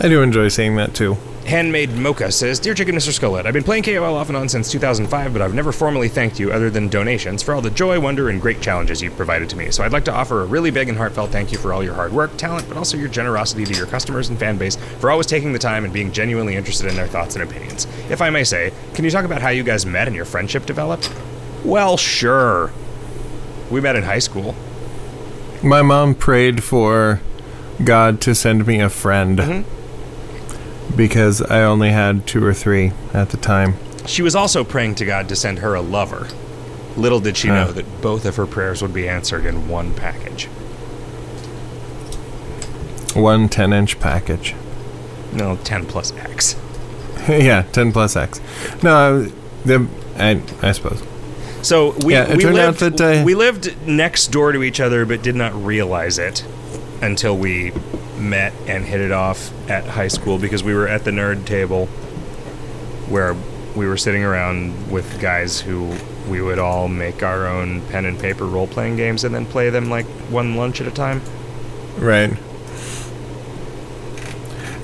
I do enjoy seeing that too. Handmade Mocha says, Dear Chicken Mr. Skullhead, I've been playing KOL off and on since 2005, but I've never formally thanked you, other than donations, for all the joy, wonder, and great challenges you've provided to me. So I'd like to offer a really big and heartfelt thank you for all your hard work, talent, but also your generosity to your customers and fan base for always taking the time and being genuinely interested in their thoughts and opinions. If I may say, can you talk about how you guys met and your friendship developed? Well, sure. We met in high school. My mom prayed for God to send me a friend. Mm-hmm. Because I only had two or three at the time. She was also praying to God to send her a lover. Little did she know that both of her prayers would be answered in one package. One 10 inch package. No, 10 plus X. yeah, 10 plus X. No, the, I, I suppose. So we, Yeah, it we turned out lived, that, uh, we lived next door to each other, but did not realize it until we met and hit it off at high school because we were at the nerd table where we were sitting around with guys who we would all make our own pen and paper role playing games and then play them like one lunch at a time. Right.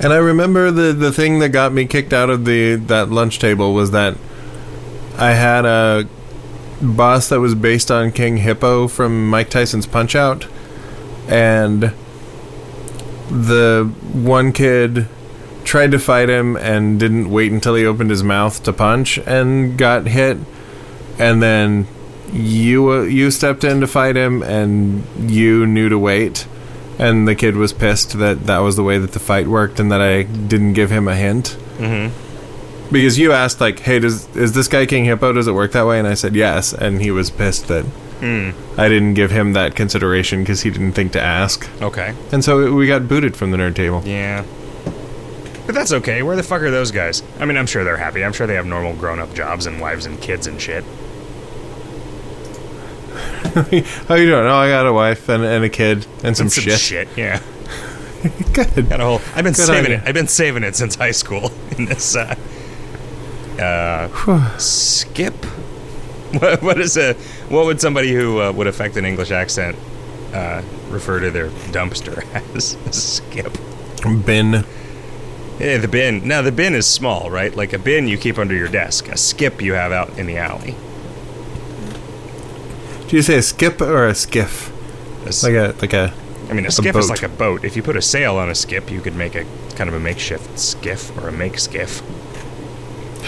And I remember the the thing that got me kicked out of the that lunch table was that I had a boss that was based on King Hippo from Mike Tyson's Punch Out and the one kid tried to fight him and didn't wait until he opened his mouth to punch and got hit. And then you uh, you stepped in to fight him and you knew to wait. And the kid was pissed that that was the way that the fight worked and that I didn't give him a hint. Mm-hmm. because you asked like hey does is this guy king hippo does it work that way? And I said yes. And he was pissed that Mm. I didn't give him that consideration because he didn't think to ask Okay. and so we got booted from the nerd table Yeah. But that's okay. Where the fuck are those guys? I mean, I'm sure they're happy. I'm sure they have normal grown up jobs and wives and kids and shit. how you doing oh I got a wife and, and a kid and some, And some shit. shit. Yeah. good Got a whole. I've been Good saving idea. it. I've been saving it since high school. In this. Uh, uh, skip. What, what is a? What would somebody who uh, would affect an English accent uh, refer to their dumpster as? skip. bin Yeah, the bin. Now the bin is small, right? Like a bin you keep under your desk. A skip you have out in the alley. do you say a skip or a skiff A s- like a like a I mean, a skiff is like a boat. If you put a sail on a skip, you could make a kind of a makeshift skiff or a make skiff.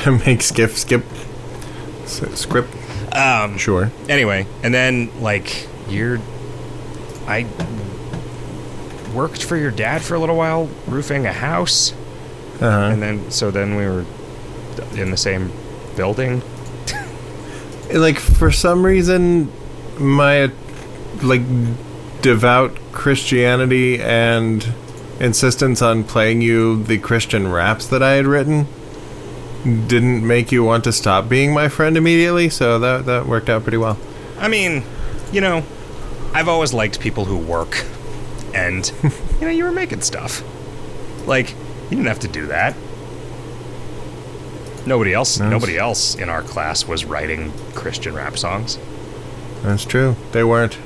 make skiff skip S- script Um, sure anyway, and then like you're, I worked for your dad for a little while, roofing a house, uh-huh. and then so then we were in the same building. like for some reason my like devout christianity and insistence on playing you the christian raps that i had written didn't make you want to stop being my friend immediately so that that worked out pretty well I mean, you know, I've always liked people who work, and you know, you were making stuff. Like you didn't have to do that. Nobody else. Nice. Nobody else in our class was writing Christian rap songs. that's true they weren't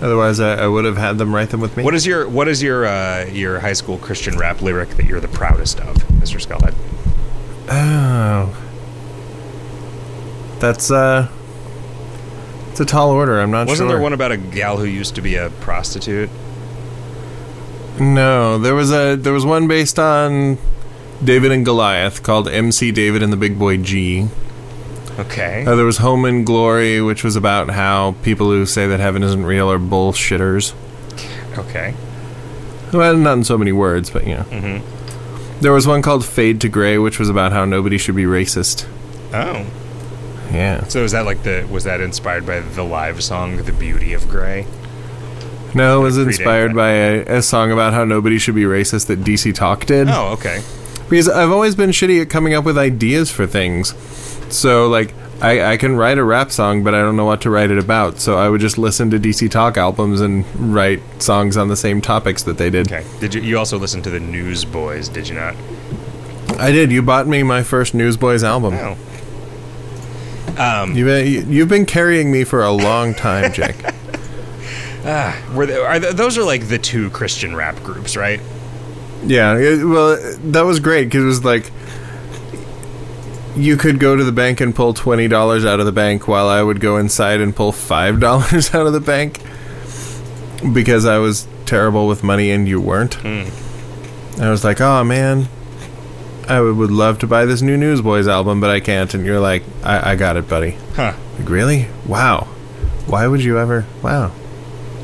otherwise i, I would have had them write them with me What is your What is your uh, your high school Christian rap lyric that you're the proudest of, Mr. Skullhead? Oh that's uh it's a tall order i'm not sure. Wasn't there one about a gal who used to be a prostitute? No, there was a there was one based on David and Goliath called MC David and the Big Boy G. Okay. Uh, there was Home and Glory, which was about how people who say that heaven isn't real are bullshitters. Okay. Well, not in so many words, but you know. Mm-hmm. There was one called Fade to Gray, which was about how nobody should be racist. Oh. Yeah. So is that like the was that inspired by the live song "The Beauty of Gray"? No, it was inspired by a, a song about how nobody should be racist that DC Talk did. Oh, okay. Because I've always been shitty at coming up with ideas for things. So, like, I, I can write a rap song, but I don't know what to write it about. So I would just listen to DC Talk albums and write songs on the same topics that they did. Okay. Did you you also listened to the Newsboys? Did you not? I did. You bought me my first Newsboys album. No. Um, You've been, you- you've been carrying me for a long time, Jake. ah, were they, are th- those are like the two Christian rap groups, right? yeah. it- well, that was great because it was like you could go to the bank and pull twenty dollars out of the bank, while I would go inside and pull five dollars out of the bank because I was terrible with money and you weren't. Hmm. I was like, oh man, I would, would love to buy this new Newsboys album, but I can't. And you're like, I, I got it, buddy. Huh. Like, really? Wow. Why would you ever? Wow.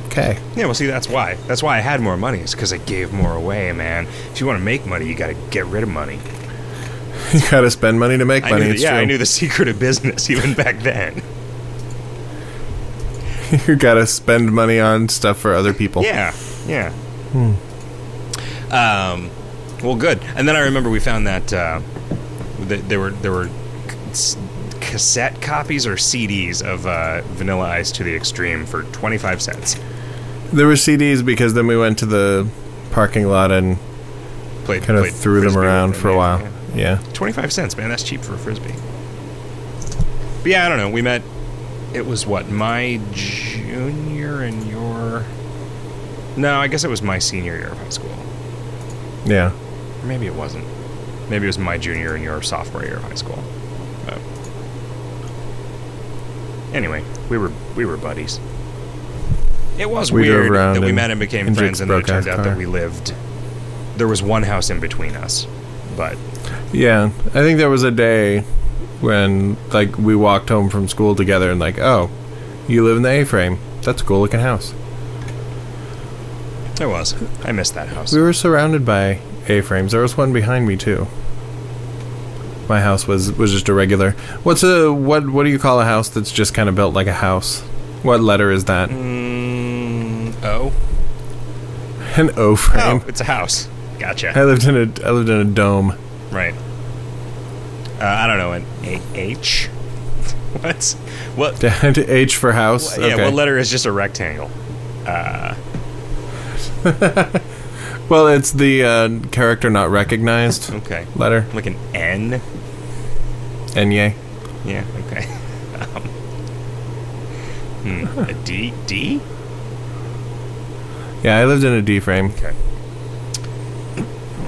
Okay. Yeah, well, see, that's why. That's why I had more money. It's because I gave more away, man. If you want to make money, you got to get rid of money. You gotta spend money to make I money. knew the- it's yeah, I knew the secret of business even back then. you gotta spend money on stuff for other people. Yeah, yeah. Um, well, good. And then I remember we found that uh, th- there were there were c- cassette copies or CDs of uh, Vanilla Ice to the Extreme for twenty five cents. There were CDs because then we went to the parking lot and Played kind of played threw them around for a while. yeah. Yeah. 25 cents, man. That's cheap for a frisbee. But yeah, I don't know. We met. It was what my junior and your. No, I guess it was my senior year of high school. Yeah. Or maybe it wasn't. Maybe it was my junior and your sophomore year of high school. But anyway, we were we were buddies. It was We weird that we met and became Hendrix friends, and then it turned out car. that we lived. There was one house in between us, but Yeah. I think there was a day when like we walked home from school together and like, oh, you live in the A frame. That's a cool looking house. there was. I missed that house. We were surrounded by A frames. There was one behind me too. My house was was just a regular. What's a what what do you call a house that's just kind of built like a house? What letter is that? Mm, oh. An O frame. Oh, it's a house. Gotcha. I lived in a I lived in a dome. Right. Uh, I don't know an A H. What's what? H for house. Yeah, okay. what letter is just a rectangle? Uh, well, it's the uh, character not recognized okay, letter. like an N. Enye. Yeah. Okay. Um, hmm, a D. D. Yeah, I lived in a D frame. Okay.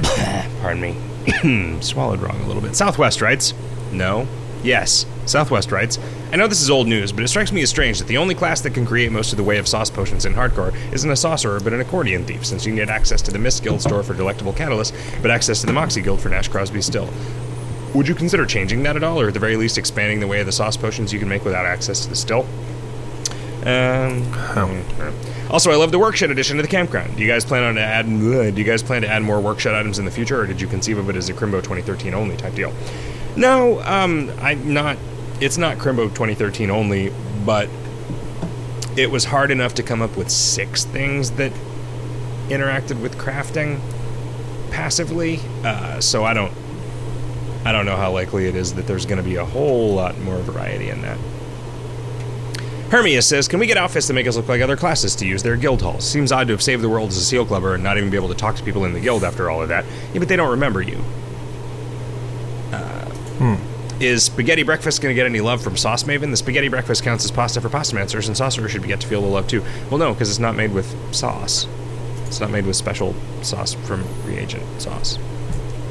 Pardon me. Swallowed wrong a little bit. Southwest writes. No. Yes. Southwest writes. I know this is old news, but it strikes me as strange that the only class that can create most of the way of sauce potions in hardcore isn't a sorcerer but an accordion thief, since you can get access to the Mist Guild store for delectable catalysts, but access to the Moxie Guild for Nash Crosby still. Would you consider changing that at all, or at the very least expanding the way of the sauce potions you can make without access to the still? Um, mm, Also, I love the workshop addition to the campground. Do you guys plan on to add? Do you guys plan to add more workshop items in the future, or did you conceive of it as a Crimbo 2013 only type deal? No, um, I'm not. It's not Crimbo 2013 only, but it was hard enough to come up with six things that interacted with crafting passively. Uh, so I don't. I don't know how likely it is that there's going to be a whole lot more variety in that. Hermias says, Can we get outfits that make us look like other classes to use their guild halls? Seems odd to have saved the world as a seal clubber and not even be able to talk to people in the guild after all of that. Yeah, but they don't remember you. Uh, Is spaghetti breakfast going to get any love from Sauce Maven? The spaghetti breakfast counts as pasta for pasta masters, and sorcerers should be get to feel the love too. Well, no, because it's not made with sauce. It's not made with special sauce from reagent sauce.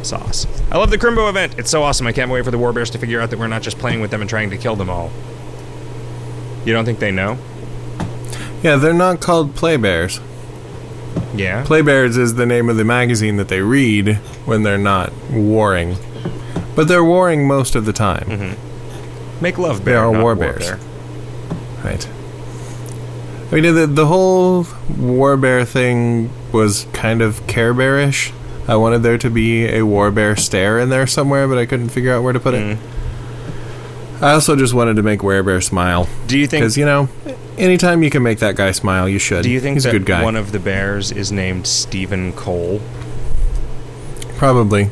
Sauce. I love the Crimbo event. It's so awesome. I can't wait for the Warbears to figure out that we're not just playing with them and trying to kill them all. You don't think they know? Yeah, they're not called Play Bears. Yeah. Play Bears is the name of the magazine that they read when they're not warring. But they're warring most of the time. Mm-hmm. Make love bear. They are war war bears. bear. Right. I mean, the, the whole War Bear thing was kind of Care Bearish. I wanted there to be a War Bear stare in there somewhere, but I couldn't figure out where to put it. I also just wanted to make War Bear smile. Do you think? Because, you know, anytime you can make that guy smile, you should. Do you think He's that a good guy? one of the bears is named Stephen Cole? Probably.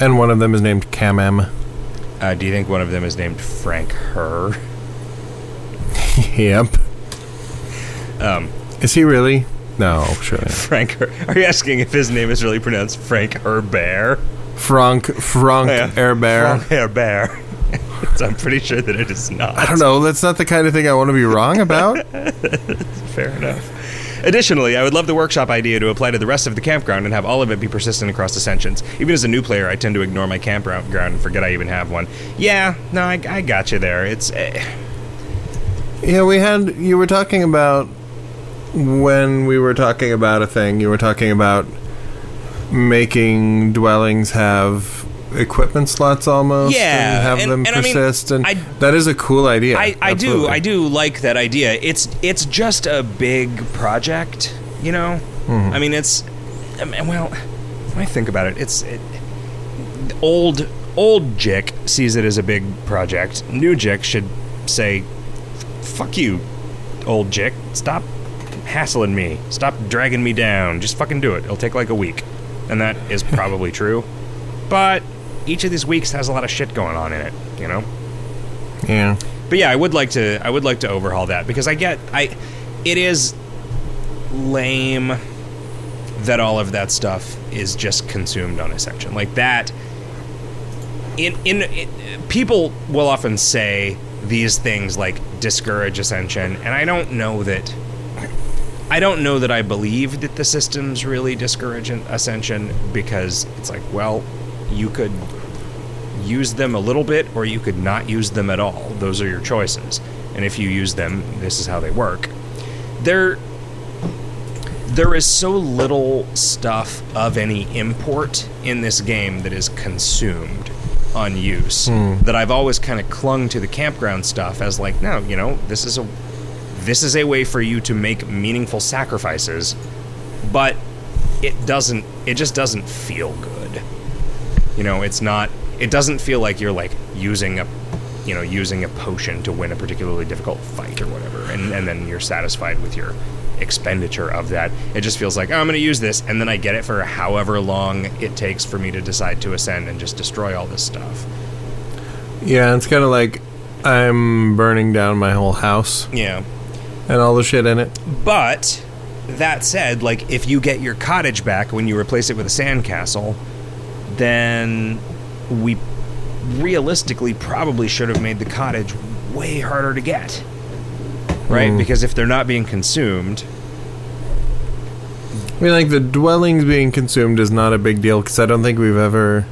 And one of them is named Cam M. Uh, do you think one of them is named Frank Her? yep. Um, Is he really? No, sure. Frank Herr. Are you asking if his name is really pronounced Frank Herbear? Frank, Frank Yeah. Air Bear. Frank Herbear. So I'm pretty sure that it is not. I don't know. That's not the kind of thing I want to be wrong about. Fair enough. Additionally, I would love the workshop idea to apply to the rest of the campground and have all of it be persistent across ascensions. Even as a new player, I tend to ignore my campground and forget I even have one. Yeah, no, I, I got you there. It's eh, yeah, we had. You were talking about when we were talking about a thing. You were talking about making dwellings have equipment slots almost. Yeah, and have and- them and I mean, persist, and I- that is a cool idea. I, I do I do like that idea. It's it's just a big project, you know. Mm-hmm. I mean, it's well, when I think about it, it's it, old old Jick sees it as a big project. New Jick should say, "Fuck you, old Jick. Stop hassling me. Stop dragging me down. Just fucking do it. It'll take like a week." And that is probably true. But each of these weeks has a lot of shit going on in it, you know? Yeah. But yeah, I would like to. I would like to overhaul that because I get. I. It is lame that all of that stuff is just consumed on Ascension like that. In in it, people will often say these things like discourage Ascension, and I don't know that. I don't know that I believe that the systems really discourage Ascension because it's like, well, you could use them a little bit or you could not use them at all. Those are your choices. And if you use them, this is how they work. There there is so little stuff of any import in this game that is consumed on use hmm. that I've always kind of clung to the campground stuff as like, no, you know, this is a this is a way for you to make meaningful sacrifices, but it doesn't it just doesn't feel good. You know, it's not. It doesn't feel like you're like using a, you know, using a potion to win a particularly difficult fight or whatever, and and then you're satisfied with your expenditure of that. It just feels like oh, I'm going to use this, and then I get it for however long it takes for me to decide to ascend and just destroy all this stuff. Yeah, it's kind of like I'm burning down my whole house Yeah. And all the shit in it. But that said, like if you get your cottage back when you replace it with a sandcastle, then we realistically probably should have made the cottage way harder to get. Right? Mm. Because if they're not being consumed, I mean, like the dwellings being consumed is not a big deal because I don't think we've ever.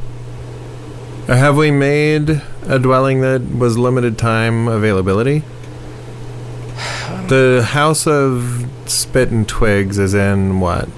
Have we made a dwelling that was limited time availability? The House of Spit and Twigs is in what?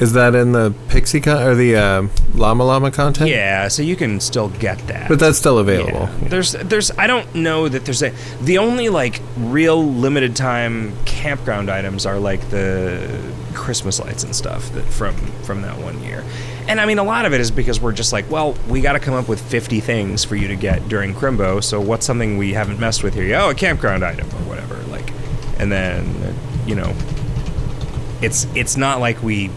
Is that in the Pixie con- or the uh, Llama Llama content? yeah, so you can still get that. but that's still available. Yeah. There's there's I don't know that there's a the only like real limited time campground items are like the Christmas lights and stuff that from from that one year. And I mean a lot of it is because we're just like, well, we got to come up with 50 things for you to get during Crimbo, so what's something we haven't messed with here? Oh, a campground item or whatever like and then you know it's it's not like we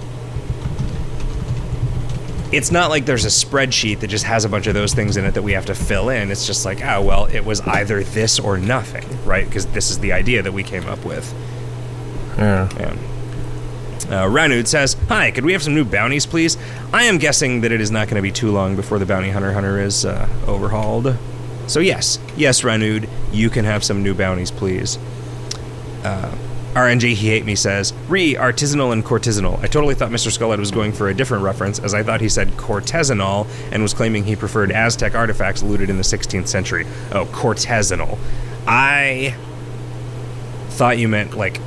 it's not like there's a spreadsheet that just has a bunch of those things in it that we have to fill in. It's just like, oh, well, it was either this or nothing, right? Because this is the idea that we came up with. Yeah. Yeah. Uh, Ranud says, Hi, could we have some new bounties, please? I am guessing that it is not going to be too long before the bounty hunter hunter is uh, overhauled. So, yes, yes, Ranud, you can have some new bounties, please. Uh, RNG He Hate Me says, Re, artisanal and cortisanal. I totally thought Mr. Skullhead was going for a different reference, as I thought he said cortesanol and was claiming he preferred Aztec artifacts looted in the 16th century. Oh, cortesanal. I thought you meant like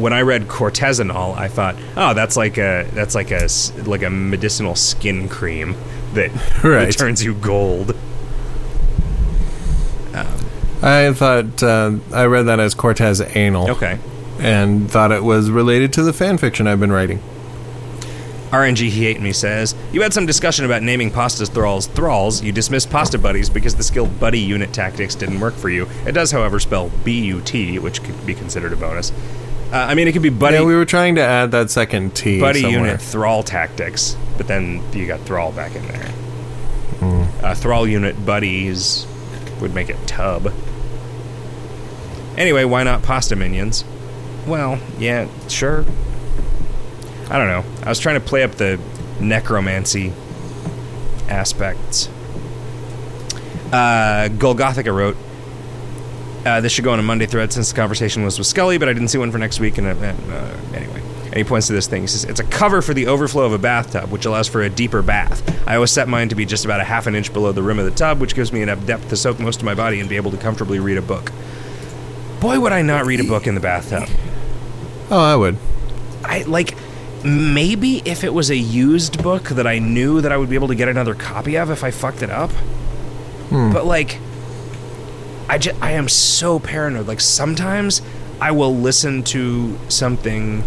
when I read cortesanol, I thought, oh, that's like a that's like a like a medicinal skin cream that, that turns you gold. I thought uh, I read that as Cortez anal. Okay. and thought it was related to the fan fiction I've been writing. RNG He Hate Me says, You had some discussion about naming pasta thralls thralls. You dismissed pasta buddies because the skill buddy unit tactics didn't work for you. It does, however, spell B U T, which could be considered a bonus. Uh, I mean, it could be buddy, yeah, we were trying to add that second T. buddy somewhere. unit thrall tactics, but then you got thrall back in there. Hmm. Uh, thrall unit buddies would make it tub. Anyway, why not pasta minions? Well, yeah, sure. I don't know. I was trying to play up the necromancy aspects. Uh, Golgothica wrote, uh, this should go on a Monday thread since the conversation was with Scully, but I didn't see one for next week. And uh, uh, anyway, and he points to this thing. He says it's a cover for the overflow of a bathtub, which allows for a deeper bath. I always set mine to be just about a half an inch below the rim of the tub, which gives me enough depth to soak most of my body and be able to comfortably read a book. Boy, would I not read a book in the bathtub. Oh, I would. I like maybe if it was a used book that I knew that I would be able to get another copy of if I fucked it up. But like, I just I am so paranoid. Like sometimes I will listen to something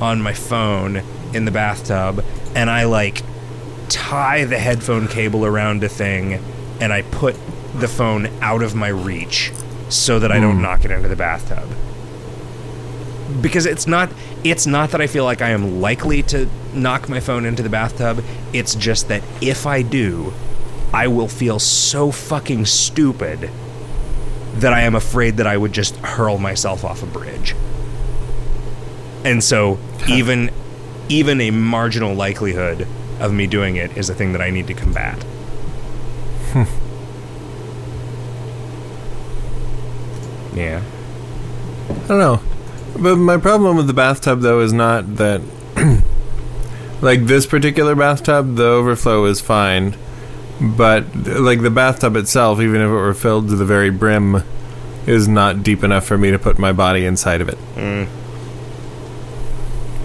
on my phone in the bathtub, and I like tie the headphone cable around a thing, and I put the phone out of my reach so that I don't hmm. knock it into the bathtub because it's not it's not that I feel like I am likely to knock my phone into the bathtub. It's just that if I do, I will feel so fucking stupid that I am afraid that I would just hurl myself off a bridge. And so even even a marginal likelihood of me doing it is a thing that I need to combat. Hmm. yeah. I don't know. But my problem with the bathtub though is not that like this particular bathtub, the overflow is fine. But like the bathtub itself, even if it were filled to the very brim, is not deep enough for me to put my body inside of it. Mm.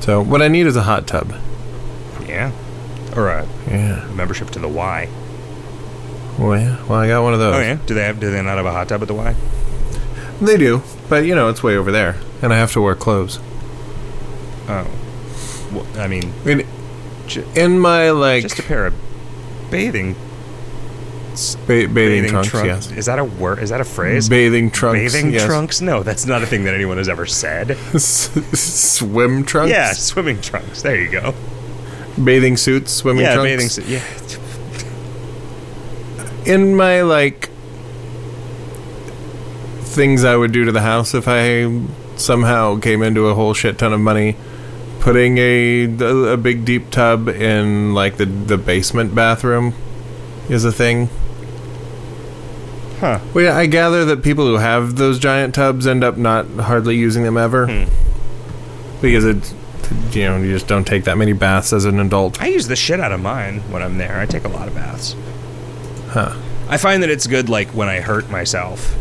So what I need is a hot tub. Yeah. Or a Yeah. membership to the Y. Well, yeah. Well, I got one of those. Oh yeah. Do they have? Do they not have a hot tub at the Y? They do, but you know it's way over there, and I have to wear clothes. Oh. Well, I mean, In, in my like just a pair of bathing ba- bathing, trunks, trunk- yes. Is that a word? Is that a phrase? Bathing trunks, Bathing yes. trunks? No, that's not a thing that anyone has ever said. swim trunks. Yeah, swimming trunks. There you go. Bathing suits, swimming yeah, trunks. bathing suit. Yeah. in my like things I would do to the house if I somehow came into a whole shit ton of money. Putting a a big deep tub in like the the basement bathroom is a thing. Huh. Well, yeah, I gather that people who have those giant tubs end up not hardly using them ever Hmm. because it, you know, you just don't take that many baths as an adult. I use the shit out of mine when I'm there. I take a lot of baths. Huh. I find that it's good, like when I hurt myself.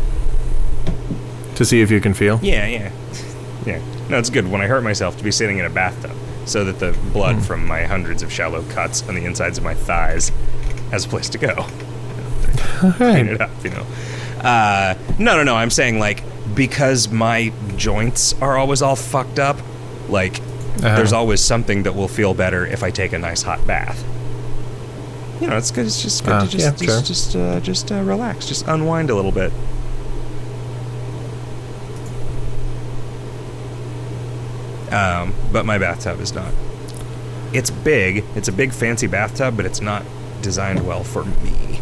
To see if you can feel. Yeah, yeah, yeah. No, it's good when I hurt myself to be sitting in a bathtub, so that the blood from my hundreds of shallow cuts on the insides of my thighs has a place to go. Clean it up, you know. Uh, no, no, no. I'm saying like because my joints are always all fucked up. Like Uh-huh. there's always something that will feel better if I take a nice hot bath. You know, it's good. It's just good Ah, to just yeah, just sure. just uh, just uh, relax, just unwind a little bit. Um, but my bathtub is not. It's big. It's a big fancy bathtub, but it's not designed well for me.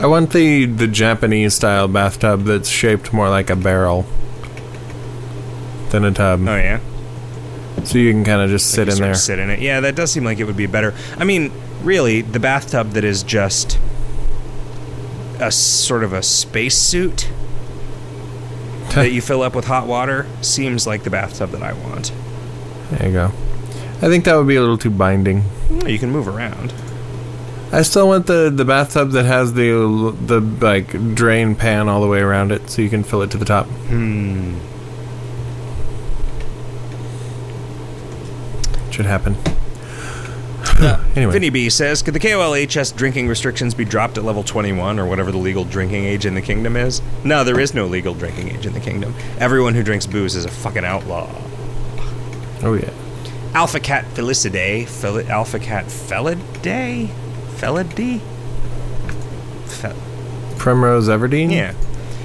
I want the the Japanese style bathtub that's shaped more like a barrel than a tub, Oh yeah. so you can kind of just sit in there. Sit in it. Yeah, that does seem like it would be better. I mean, really, the bathtub that is just a sort of a spacesuit that you fill up with hot water seems like the bathtub that I want. There you go. I think that would be a little too binding. You can move around. I still want the the bathtub that has the the like drain pan all the way around it, so you can fill it to the top. Hmm. Should happen. anyway, Vinny B says, "Could the KOLHS drinking restrictions be dropped at level 21 or whatever the legal drinking age in the kingdom is?" No, there is no legal drinking age in the kingdom. Everyone who drinks booze is a fucking outlaw. oh yeah, Alpha Cat Felicidae, Fel- Alpha Cat Felidae, Felidae. Fe- Primrose Everdeen. yeah.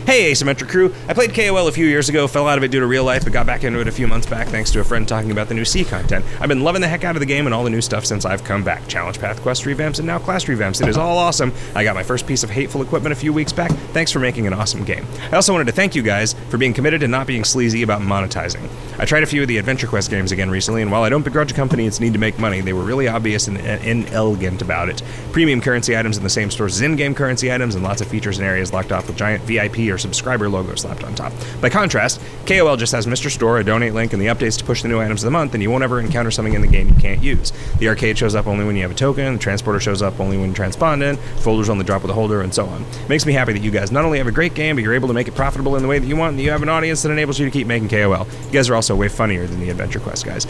Hey, Asymmetric Crew. I played KOL a few years ago, fell out of it due to real life, but got back into it a few months back thanks to a friend talking about the new C content. I've been loving the heck out of the game and all the new stuff since I've come back. Challenge Path quest revamps and now class revamps. It is all awesome. I got my first piece of hateful equipment a few weeks back. Thanks for making an awesome game. I also wanted to thank you guys for being committed and not being sleazy about monetizing. I tried a few of the Adventure Quest games again recently, and while I don't begrudge a company its need to make money, they were really obvious and, and inelegant about it. Premium currency items in the same stores as in-game currency items, and lots of features and areas locked off with giant VIP or or subscriber logo slapped on top. By contrast, KOL just has Mr. Store, a donate link, and the updates to push the new items of the month, and you won't ever encounter something in the game you can't use. The arcade shows up only when you have a token, the transporter shows up only when transpondent, folders only drop with a holder, and so on. It Makes me happy that you guys not only have a great game, but you're able to make it profitable in the way that you want, and that you have an audience that enables you to keep making KOL. You guys are also way funnier than the Adventure Quest guys.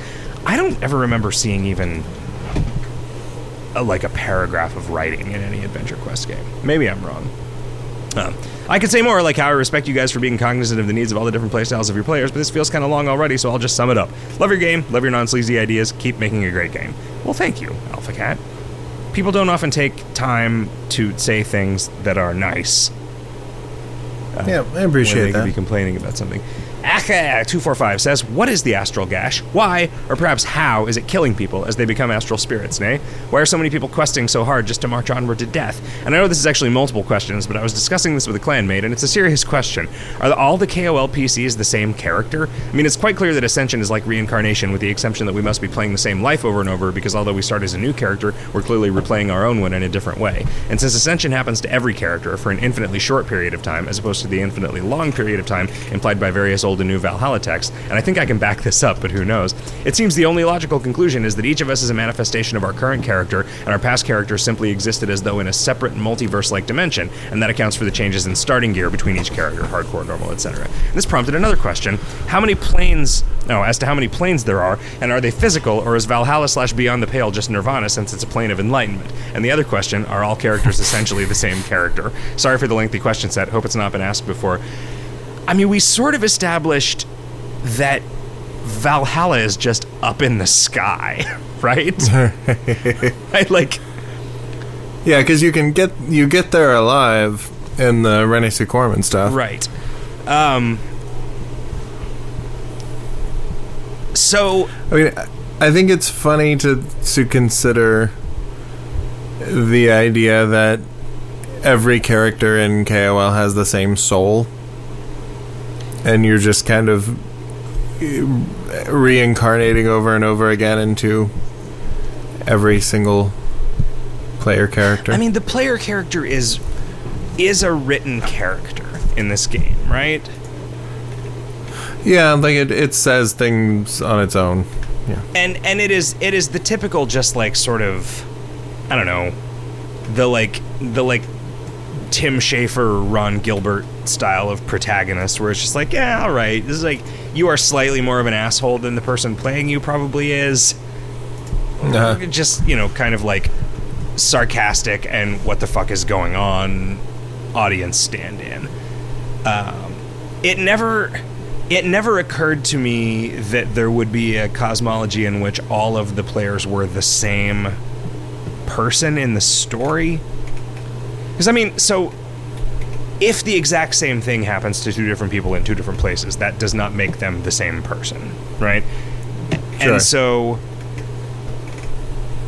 I don't ever remember seeing even a, like a paragraph of writing in any Adventure Quest game. Maybe I'm wrong. Um, I could say more, like how I respect you guys for being cognizant of the needs of all the different playstyles of your players, but this feels kind of long already, so I'll just sum it up. Love your game, love your non sleazy ideas, keep making a great game. Well, thank you, Alpha Cat. People don't often take time to say things that are nice. Uh, Yeah, I appreciate they could that. be complaining about something. Aka245 says, What is the astral gash? Why, or perhaps how, is it killing people as they become astral spirits, nay? Why are so many people questing so hard just to march onward to death? And I know this is actually multiple questions, but I was discussing this with a clanmate, and it's a serious question. Are all the KOL PCs the same character? I mean, it's quite clear that Ascension is like reincarnation, with the exception that we must be playing the same life over and over, because although we start as a new character, we're clearly replaying our own one in a different way. And since Ascension happens to every character for an infinitely short period of time, as opposed to the infinitely long period of time implied by various old and new Valhalla texts, and I think I can back this up, but who knows? It seems the only logical conclusion is that each of us is a manifestation of our current character, and our past character simply existed as though in a separate multiverse like dimension, and that accounts for the changes in starting gear between each character, hardcore, normal, etc. This prompted another question How many planes, no, as to how many planes there are, and are they physical, or is Valhalla slash Beyond the Pale just Nirvana since it's a plane of enlightenment? And the other question Are all characters essentially the same character? Sorry for the lengthy question set, hope it's not been asked before. I mean, we sort of established that Valhalla is just up in the sky, right? right? Like, Yeah, because you can get you get there alive in the Rene Corman stuff. right. Um, so, I mean, I think it's funny to to consider the idea that every character in KOL has the same soul, and you're just kind of reincarnating over and over again into every single player character. I mean, the player character is is a written character in this game, right? yeah, like it, it says things on its own. Yeah. and and it is it is the typical just like sort of I don't know the like the like Tim Schafer Ron Gilbert style of protagonist where it's just like yeah all right this is like you are slightly more of an asshole than the person playing you probably is. Uh-huh. just you know kind of like sarcastic and what the fuck is going on audience stand in. Um, it never it never occurred to me that there would be a cosmology in which all of the players were the same person in the story because i mean so if the exact same thing happens to two different people in two different places that does not make them the same person right Sure. and so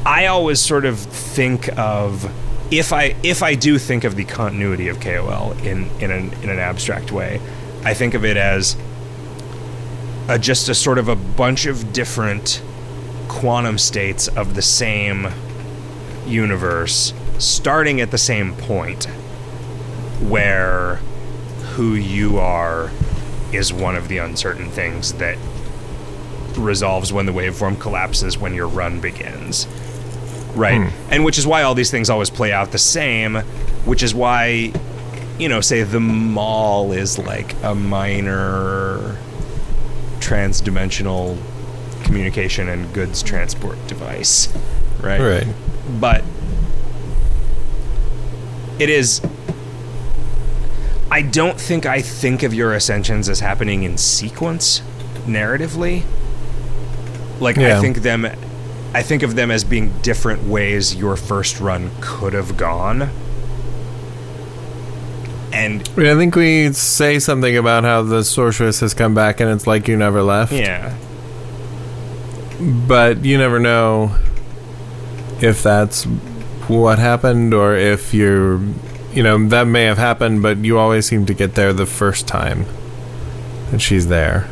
I always sort of think of if I if I do think of the continuity of KOL in in an in an abstract way, I think of it as a, just a sort of a bunch of different quantum states of the same universe starting at the same point where who you are is one of the uncertain things that resolves when the waveform collapses when your run begins. Right? Hmm. And which is why all these things always play out the same, which is why, you know, say the mall is like a minor transdimensional communication and goods transport device. Right? Right. but it is I don't think I think of your ascensions as happening in sequence narratively. Like I think them I think of them as being different ways your first run could have gone. And I think we say something about how the sorceress has come back and it's like you never left. yeah, But you never know if that's what happened or if you're. You know, that may have happened, but you always seem to get there the first time that she's there.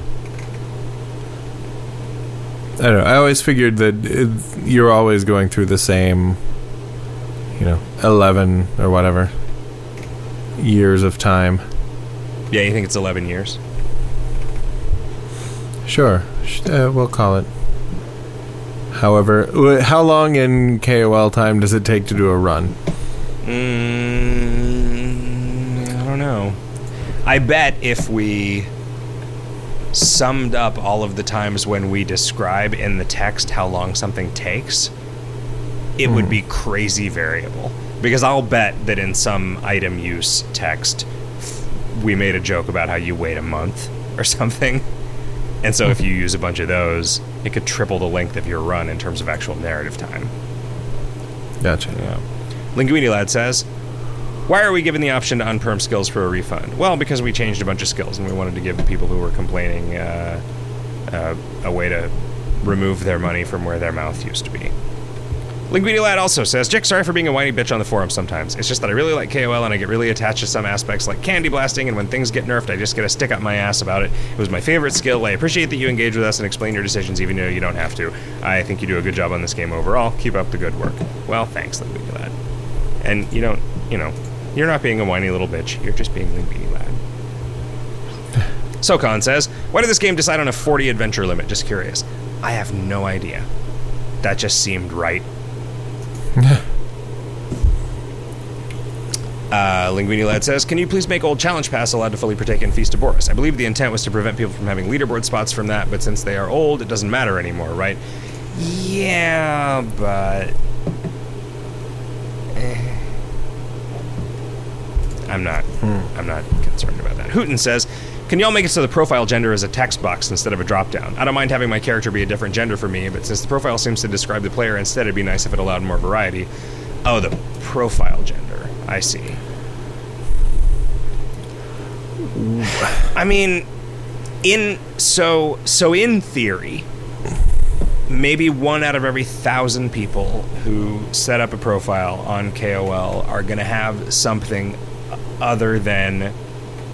I don't know. I always figured that it, you're always going through the same, you know, 11 or whatever years of time. Yeah, you think it's 11 years? Sure, uh, we'll call it. However, how long in KOL time does it take to do a run? Mm, I don't know. I bet if we summed up all of the times when we describe in the text how long something takes, it would be crazy variable. Because I'll bet that in some item use text, we made a joke about how you wait a month or something. And so if you use a bunch of those, it could triple the length of your run in terms of actual narrative time. Gotcha. Yeah. Linguini Lad says, Why are we given the option to unperm skills for a refund? Well, because we changed a bunch of skills and we wanted to give the people who were complaining uh, uh, a way to remove their money from where their mouth used to be. Linguini Lad also says, Jick, sorry for being a whiny bitch on the forum sometimes. It's just that I really like KOL and I get really attached to some aspects like candy blasting, and when things get nerfed, I just get a stick up my ass about it. It was my favorite skill. I appreciate that you engage with us and explain your decisions even though you don't have to. I think you do a good job on this game overall. Keep up the good work. Well, thanks, Linguini Lad. And you don't, you know, you're not being a whiny little bitch. You're just being Linguini Lad. Sokon says, Why did this game decide on a 40 adventure limit? Just curious. I have no idea. That just seemed right. Uh, Linguini Lad says, Can you please make old Challenge Pass allowed to fully partake in Feast of Boris? I believe the intent was to prevent people from having leaderboard spots from that, but since they are old, it doesn't matter anymore, right? Yeah, but. eh. I'm not. I'm not concerned about that. Hooten says, "Can y'all make it so the profile gender is a text box instead of a dropdown? I don't mind having my character be a different gender for me, but since the profile seems to describe the player instead, it'd be nice if it allowed more variety." Oh, the profile gender. I see. I mean, in so so in theory, maybe one out of every thousand people who set up a profile on KOL are going to have something other than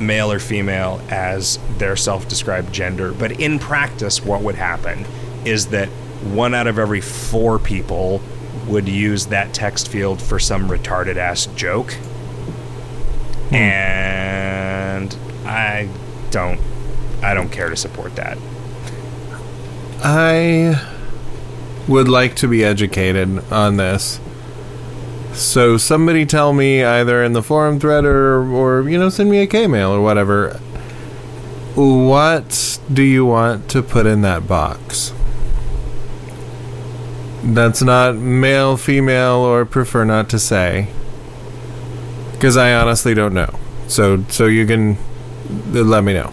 male or female as their self-described gender. But in practice, what would happen is that one out of every four people would use that text field for some retarded ass joke. Hmm. And I don't I don't care to support that. I would like to be educated on this. So somebody tell me either in the forum thread or, or you know, send me a K mail or whatever. What do you want to put in that box? That's not male, female, or prefer not to say. Because I honestly don't know. So so you can uh, let me know.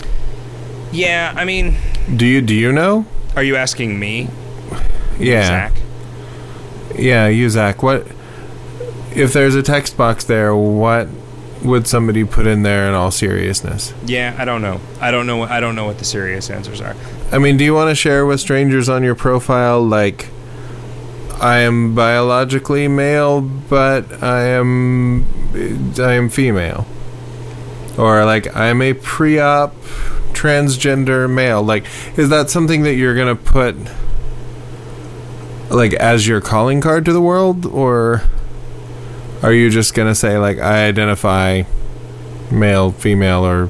Yeah, I mean, Do you do you know? are you asking me, Yeah. Zach? Yeah, you Zach. What if there's a text box there? What would somebody put in there in all seriousness? Yeah, I don't know. I don't know. I don't know what the serious answers are. I mean, do you want to share with strangers on your profile like I am biologically male, but I am I am female, or like I'm a pre-op transgender male? Like, is that something that you're gonna put like as your calling card to the world, or are you just gonna say like I identify male, female, or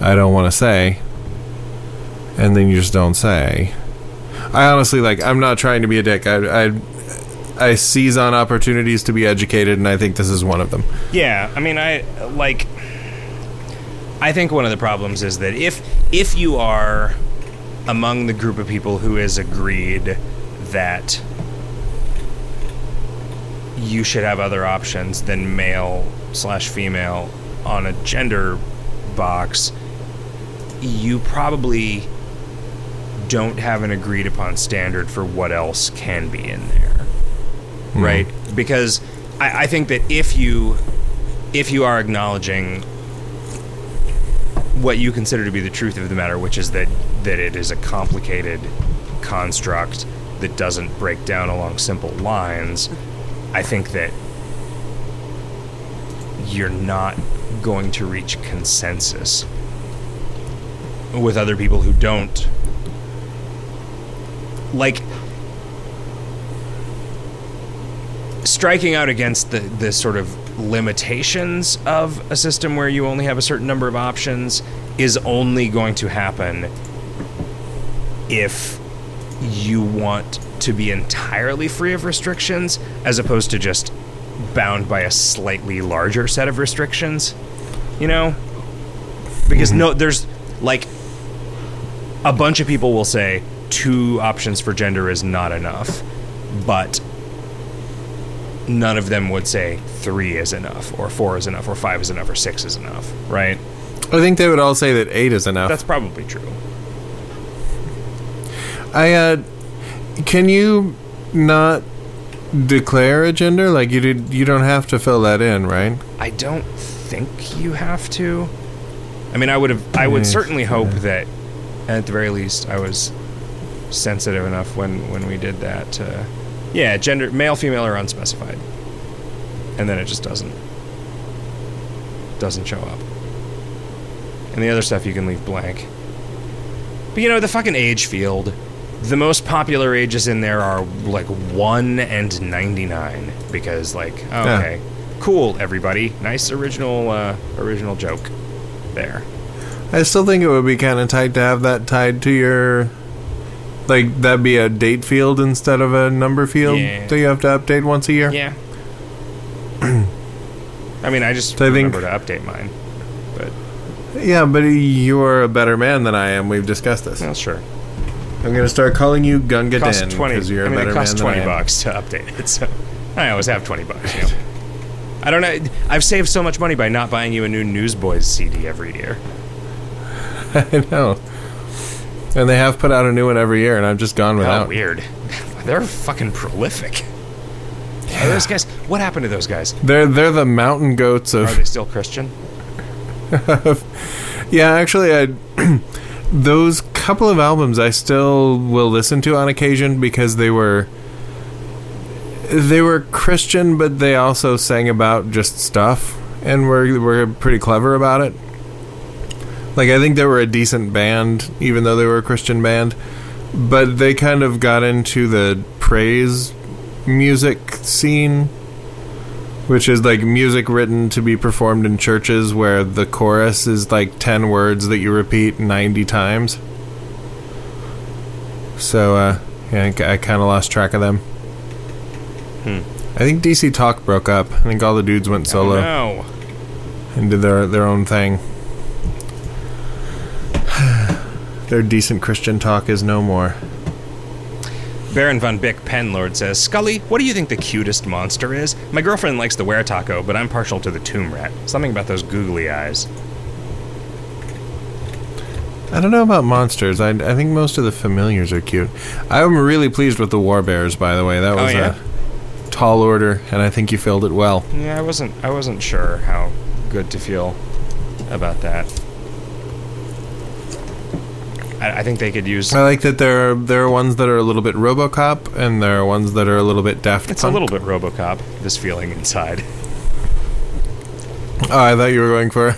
I don't want to say? and then you just don't say. I honestly like. I'm not trying to be a dick. I I, I seize on opportunities to be educated, and I think this is one of them. Yeah, I mean, I like. I think one of the problems is that if if you are among the group of people who is agreed that you should have other options than male slash female on a gender box, you probably don't have an agreed upon standard for what else can be in there mm-hmm. right? Because I, I think that if you if you are acknowledging what you consider to be the truth of the matter which is that that it is a complicated construct that doesn't break down along simple lines i think that you're not going to reach consensus with other people who don't. Like striking out against the, the sort of limitations of a system where you only have a certain number of options is only going to happen if you want to be entirely free of restrictions as opposed to just bound by a slightly larger set of restrictions. You know? Because no there's like a bunch of people will say two options for gender is not enough, but none of them would say three is enough, or four is enough, or five is enough, or six is enough, right? I think they would all say that eight is enough. That's probably true. I uh, can you not declare a gender? Like you did, you don't have to fill that in, right? I don't think you have to. I mean, I would have. I would certainly hope yeah. that, at the very least, I was sensitive enough when when we did that. Uh, yeah, gender, male, female, or unspecified, and then it just doesn't doesn't show up. And the other stuff you can leave blank. But you know, the fucking age field. The most popular ages in there are like 1 and 99 because like oh, Yeah. okay. Cool everybody. Nice original uh original joke there. I still think it would be kind of tight to have that tied to your, like that'd be a date field instead of a number field Yeah. that you have to update once a year. Yeah. I mean, I just So I think- remember to update mine. But Yeah, but you're a better man than I am. We've discussed this. well, sure. I'm gonna start calling you Gunga costs Dan twenty. because you're I mean, a better it costs man twenty than I am. bucks to update it. So I always have twenty bucks. You know? I don't know. I've saved so much money by not buying you a new Newsboys CD every year. I know. And they have put out a new one every year, and I've just gone How without. Oh, weird. They're fucking prolific. Are those guys? What happened to those guys? They're they're the mountain goats of Are of they still Christian? yeah. Actually, I those couple of albums I still will listen to on occasion because they were they were Christian, but they also sang about just stuff and were were pretty clever about it. Like I think they were a decent band, even though they were a Christian band, but they kind of got into the praise music scene which is like music written to be performed in churches where the chorus is like 10 words that you repeat 90 times. So, uh, yeah, I, I kind of lost track of them. Hmm. I think DC Talk broke up. I think all the dudes went solo Oh, no. and did their, their own thing. their decent Christian talk is no more. Baron von Bick Penlord says, Scully, what do you think the cutest monster is? My girlfriend likes the were taco, but I'm partial to the tomb rat. Something about those googly eyes. I don't know about monsters. I, I think most of the familiars are cute. I'm really pleased with the War Bears, by the way. That Oh, was yeah? a tall order, and I think you filled it well. Yeah, I wasn't I wasn't sure how good to feel about that. I, I think they could use I like that there are there are ones that are a little bit RoboCop, and there are ones that are a little bit Daft it's Punk. a little bit RoboCop. This feeling inside. Oh, I thought you were going for.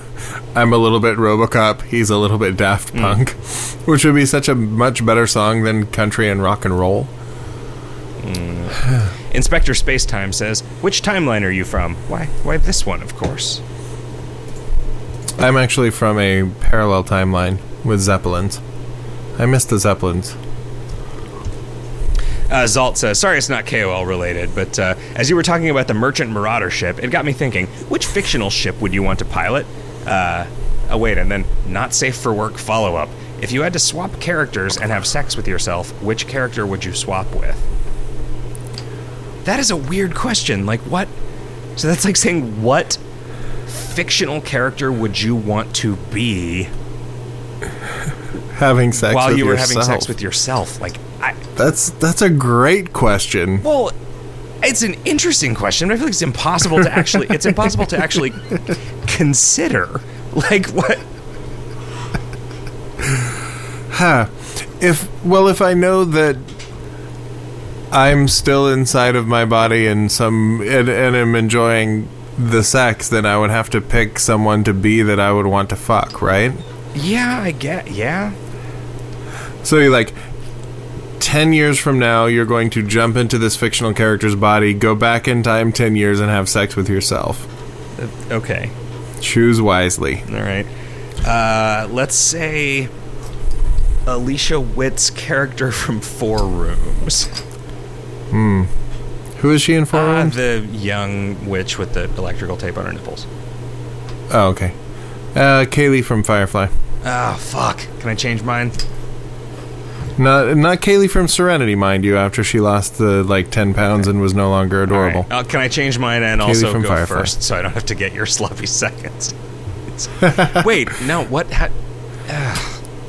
I'm a little bit RoboCop. He's a little bit Daft Hmm. Punk, which would be such a much better song than country and rock and roll. Inspector Spacetime says, "Which timeline are you from? Why? Why this one, of course." I'm actually from a parallel timeline with Zeppelins. I miss the Zeppelins. Uh, Zalt says, sorry it's not KOL related, but uh, as you were talking about the Merchant Marauder ship, it got me thinking, which fictional ship would you want to pilot? Uh, oh, wait, and then not safe for work follow up. If you had to swap characters and have sex with yourself, which character would you swap with? That is a weird question. Like, what? So that's like saying, what fictional character would you want to be Having sex while you were yourself. having sex with yourself? Like, I. That's that's a great question. Well, it's an interesting question, but I feel like it's impossible to actually. it's impossible to actually consider. Like what? Huh. If well, if I know that I'm still inside of my body and some and, and am enjoying the sex, then I would have to pick someone to be that I would want to fuck, right? Yeah, I get. Yeah. So you're like. 10 years from now, you're going to jump into this fictional character's body, go back in time 10 years, and have sex with yourself. Uh, Okay. Choose wisely. All right. Uh, let's say Alicia Witt's character from Four Rooms. Hmm. Who is she in Four Uh, Rooms? the young witch with the electrical tape on her nipples. oh, okay. Uh, Kaylee from Firefly. Oh, fuck. Can I change mine? Not not Kaylee from Serenity, mind you. After she lost the like ten pounds and was no longer adorable. Right. Uh, can I change mine and Kaylee also from go Firefly. first so I don't have to get your sloppy seconds? Wait, no, what? How,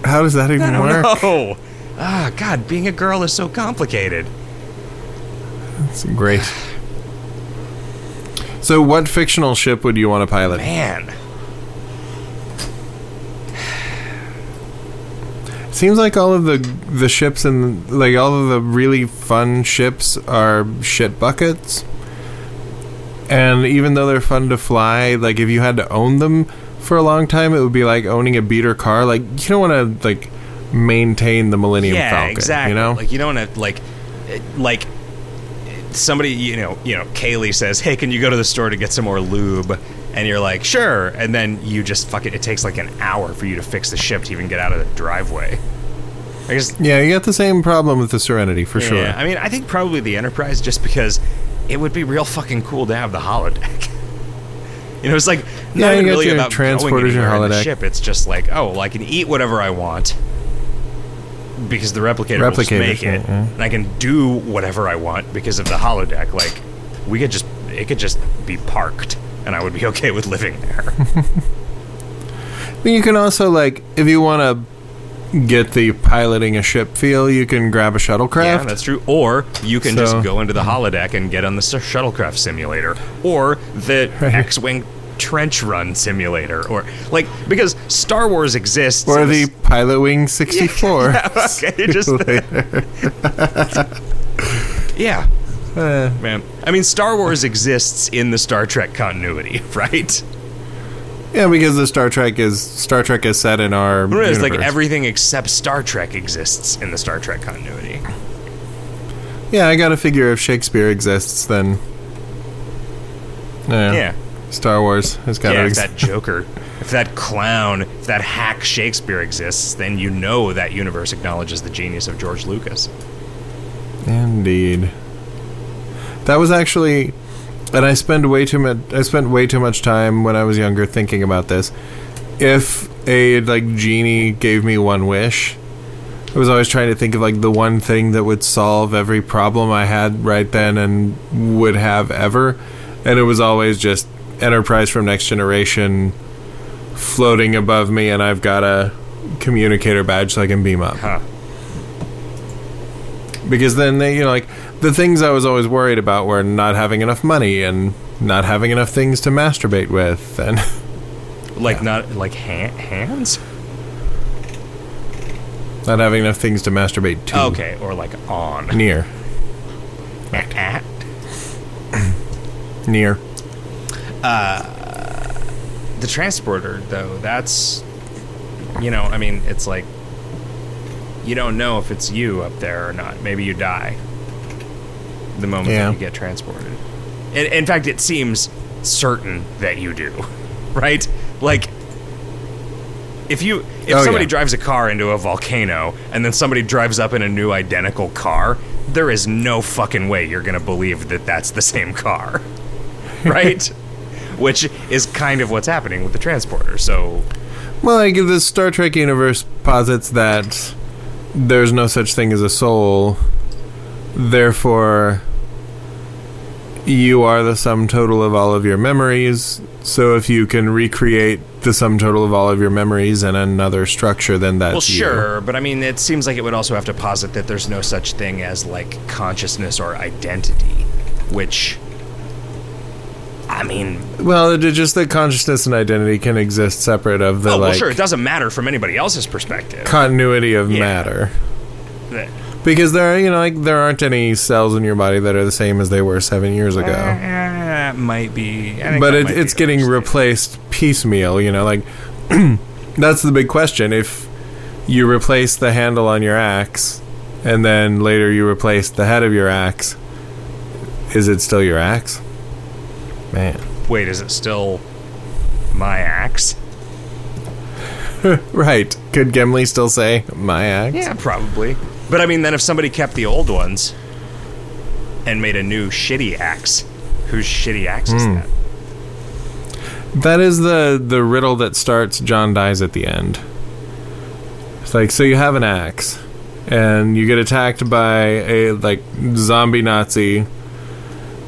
How does that even work? know. Ah, God, being a girl is so complicated. That's great. So, what fictional ship would you want to pilot? Man. Seems like all of the the ships and like all of the really fun ships are shit buckets. And even though they're fun to fly, like if you had to own them for a long time, it would be like owning a beater car. Like you don't want to like maintain the Millennium yeah, Falcon. exactly. You know, like you don't want to like, eh, like somebody you know you know Kaylee says, "Hey, can you go to the store to get some more lube?" And you're like, "Sure," and then you just fuck it. It takes like an hour for you to fix the ship to even get out of the driveway. I guess yeah, you got the same problem with the Serenity for sure. Yeah, I mean, I think probably the Enterprise just because it would be real fucking cool to have the holodeck. you know, it's like Yeah, not you even really about transporters, your in the ship. It's just like, oh, well, I can eat whatever I want because the replicator will just make it, yeah. and I can do whatever I want because of the holodeck. Like, we could just it could just be parked, and I would be okay with living there. But you can also like if you want to get the piloting a ship feel, you can grab a shuttlecraft. yeah, that's true. Or you can So- just go into the holodeck and get on the shuttlecraft simulator, or the Right. X-wing trench run simulator, or like because Star Wars exists. or the s- Pilot Wing 64. okay, just yeah, Uh, man. I mean, Star Wars exists in the Star Trek continuity, right? yeah, because the Star Trek is Star Trek is set in our It's like everything except Star Trek exists in the Star Trek continuity. Yeah, I gotta figure if Shakespeare exists, then yeah, Yeah. Star Wars has got yeah, to if exist. that Joker, if that clown, if that hack Shakespeare exists, then you know that universe acknowledges the genius of George Lucas. Indeed. That was actually, and I spend way too much. I spent way too much time when I was younger thinking about this. If a like genie gave me one wish, I was always trying to think of like the one thing that would solve every problem I had right then and would have ever, and it was always just Enterprise from Next Generation floating above me, and I've got a communicator badge so I can beam up Huh. because then they you know like the things i was always worried about were not having enough money and not having enough things to masturbate with and Like not like ha- hands? not having enough things to masturbate to Okay, or like on. near At. near uh, The transporter, though, that's you know, I mean, it's like you don't know if it's you up there or not. Maybe you die the moment Yeah. that you get transported. In, in fact, it seems certain that you do, right? Like, if you if Oh, somebody yeah. drives a car into a volcano and then somebody drives up in a new identical car, there is no fucking way you're gonna believe that that's the same car, right? Which is kind of what's happening with the transporter. So well like the star trek universe posits that there's no such thing as a soul therefore you are the sum total of all of your memories so if you can recreate the sum total of all of your memories in another structure then that's Well, you. sure, but I mean, it seems like it would also have to posit that there's no such thing as like consciousness or identity, which, I mean, Well, it, just that consciousness and identity can exist separate of the oh, well, like sure, it doesn't matter from anybody else's perspective. continuity of Yeah. matter. That- Because there, are, you know, like there aren't any cells in your body that are the same as they were seven years ago. Eh, might be, but it, might be it's getting replaced piecemeal. You know, like that's the big question. If you replace the handle on your axe, and then later you replace the head of your axe, is it still your axe? Man, Wait, is it still my axe? right. Could Gimli still say my axe? Yeah, probably. But I mean, then if somebody kept the old ones and made a new shitty axe, whose shitty axe is hmm. that? That is the the riddle that starts John dies at the end. It's like so you have an axe and you get attacked by a like zombie Nazi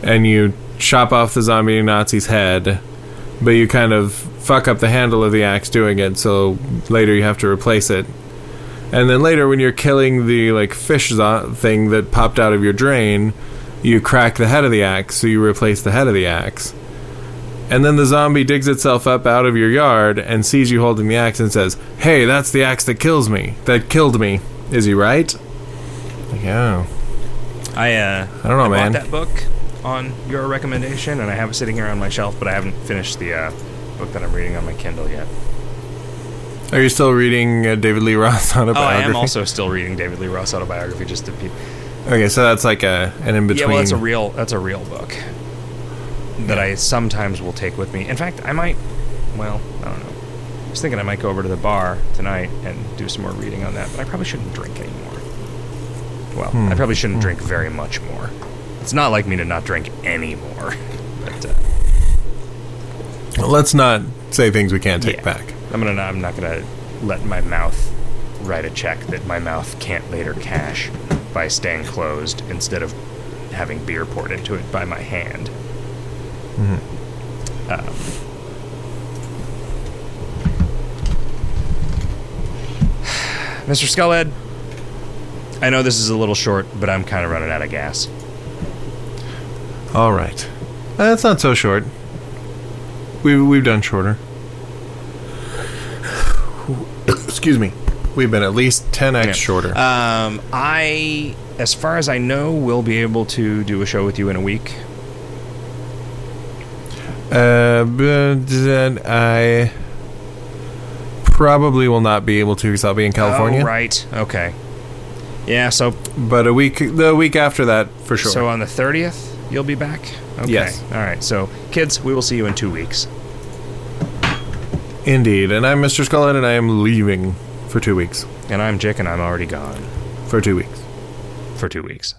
and you chop off the zombie Nazi's head, but you kind of fuck up the handle of the axe doing it, so later you have to replace it. And then later when you're killing the like fish thing that popped out of your drain, you crack the head of the axe, so you replace the head of the axe. And then the zombie digs itself up out of your yard and sees you holding the axe and says, "Hey, that's the axe that kills me. That killed me." Is he right? Yeah. I uh, I don't know, I man. Bought that book on your recommendation, and I have it sitting here on my shelf, but I haven't finished the uh, book that I'm reading on my Kindle yet. Are you still reading uh, David Lee Roth's Oh, autobiography? I am also still reading David Lee Roth's autobiography. Just to be, Okay, so that's like a an in yeah, between. well, that's a real that's a real book that I sometimes will take with me. In fact, I might. Well, I don't know. I was thinking I might go over to the bar tonight and do some more reading on that, but I probably shouldn't drink anymore. Well, Hmm. I probably shouldn't drink very much more. It's not like me to not drink anymore, but. Uh, Let's not say things we can't take Yeah. back. I'm gonna. I'm not gonna let my mouth write a check that my mouth can't later cash by staying closed instead of having beer poured into it by my hand. Um, Mr. Skullhead, I know this is a little short, but I'm kind of running out of gas. All right, Uh, that's not so short. We've we've done shorter. Excuse me. We've been at least ten x Yeah. shorter. Um, I, as far as I know, will be able to do a show with you in a week. Uh, but then I probably will not be able to because I'll be in California. Oh, right. Okay. Yeah. So But a week, the week after that, for sure. so on the thirtieth, you'll be back. Okay. Yes. All right. So kids, we will see you in two weeks. Indeed, and I'm Mr. Skullhead, and I am leaving for two weeks. And I'm Jick, and I'm already gone For two weeks. for two weeks.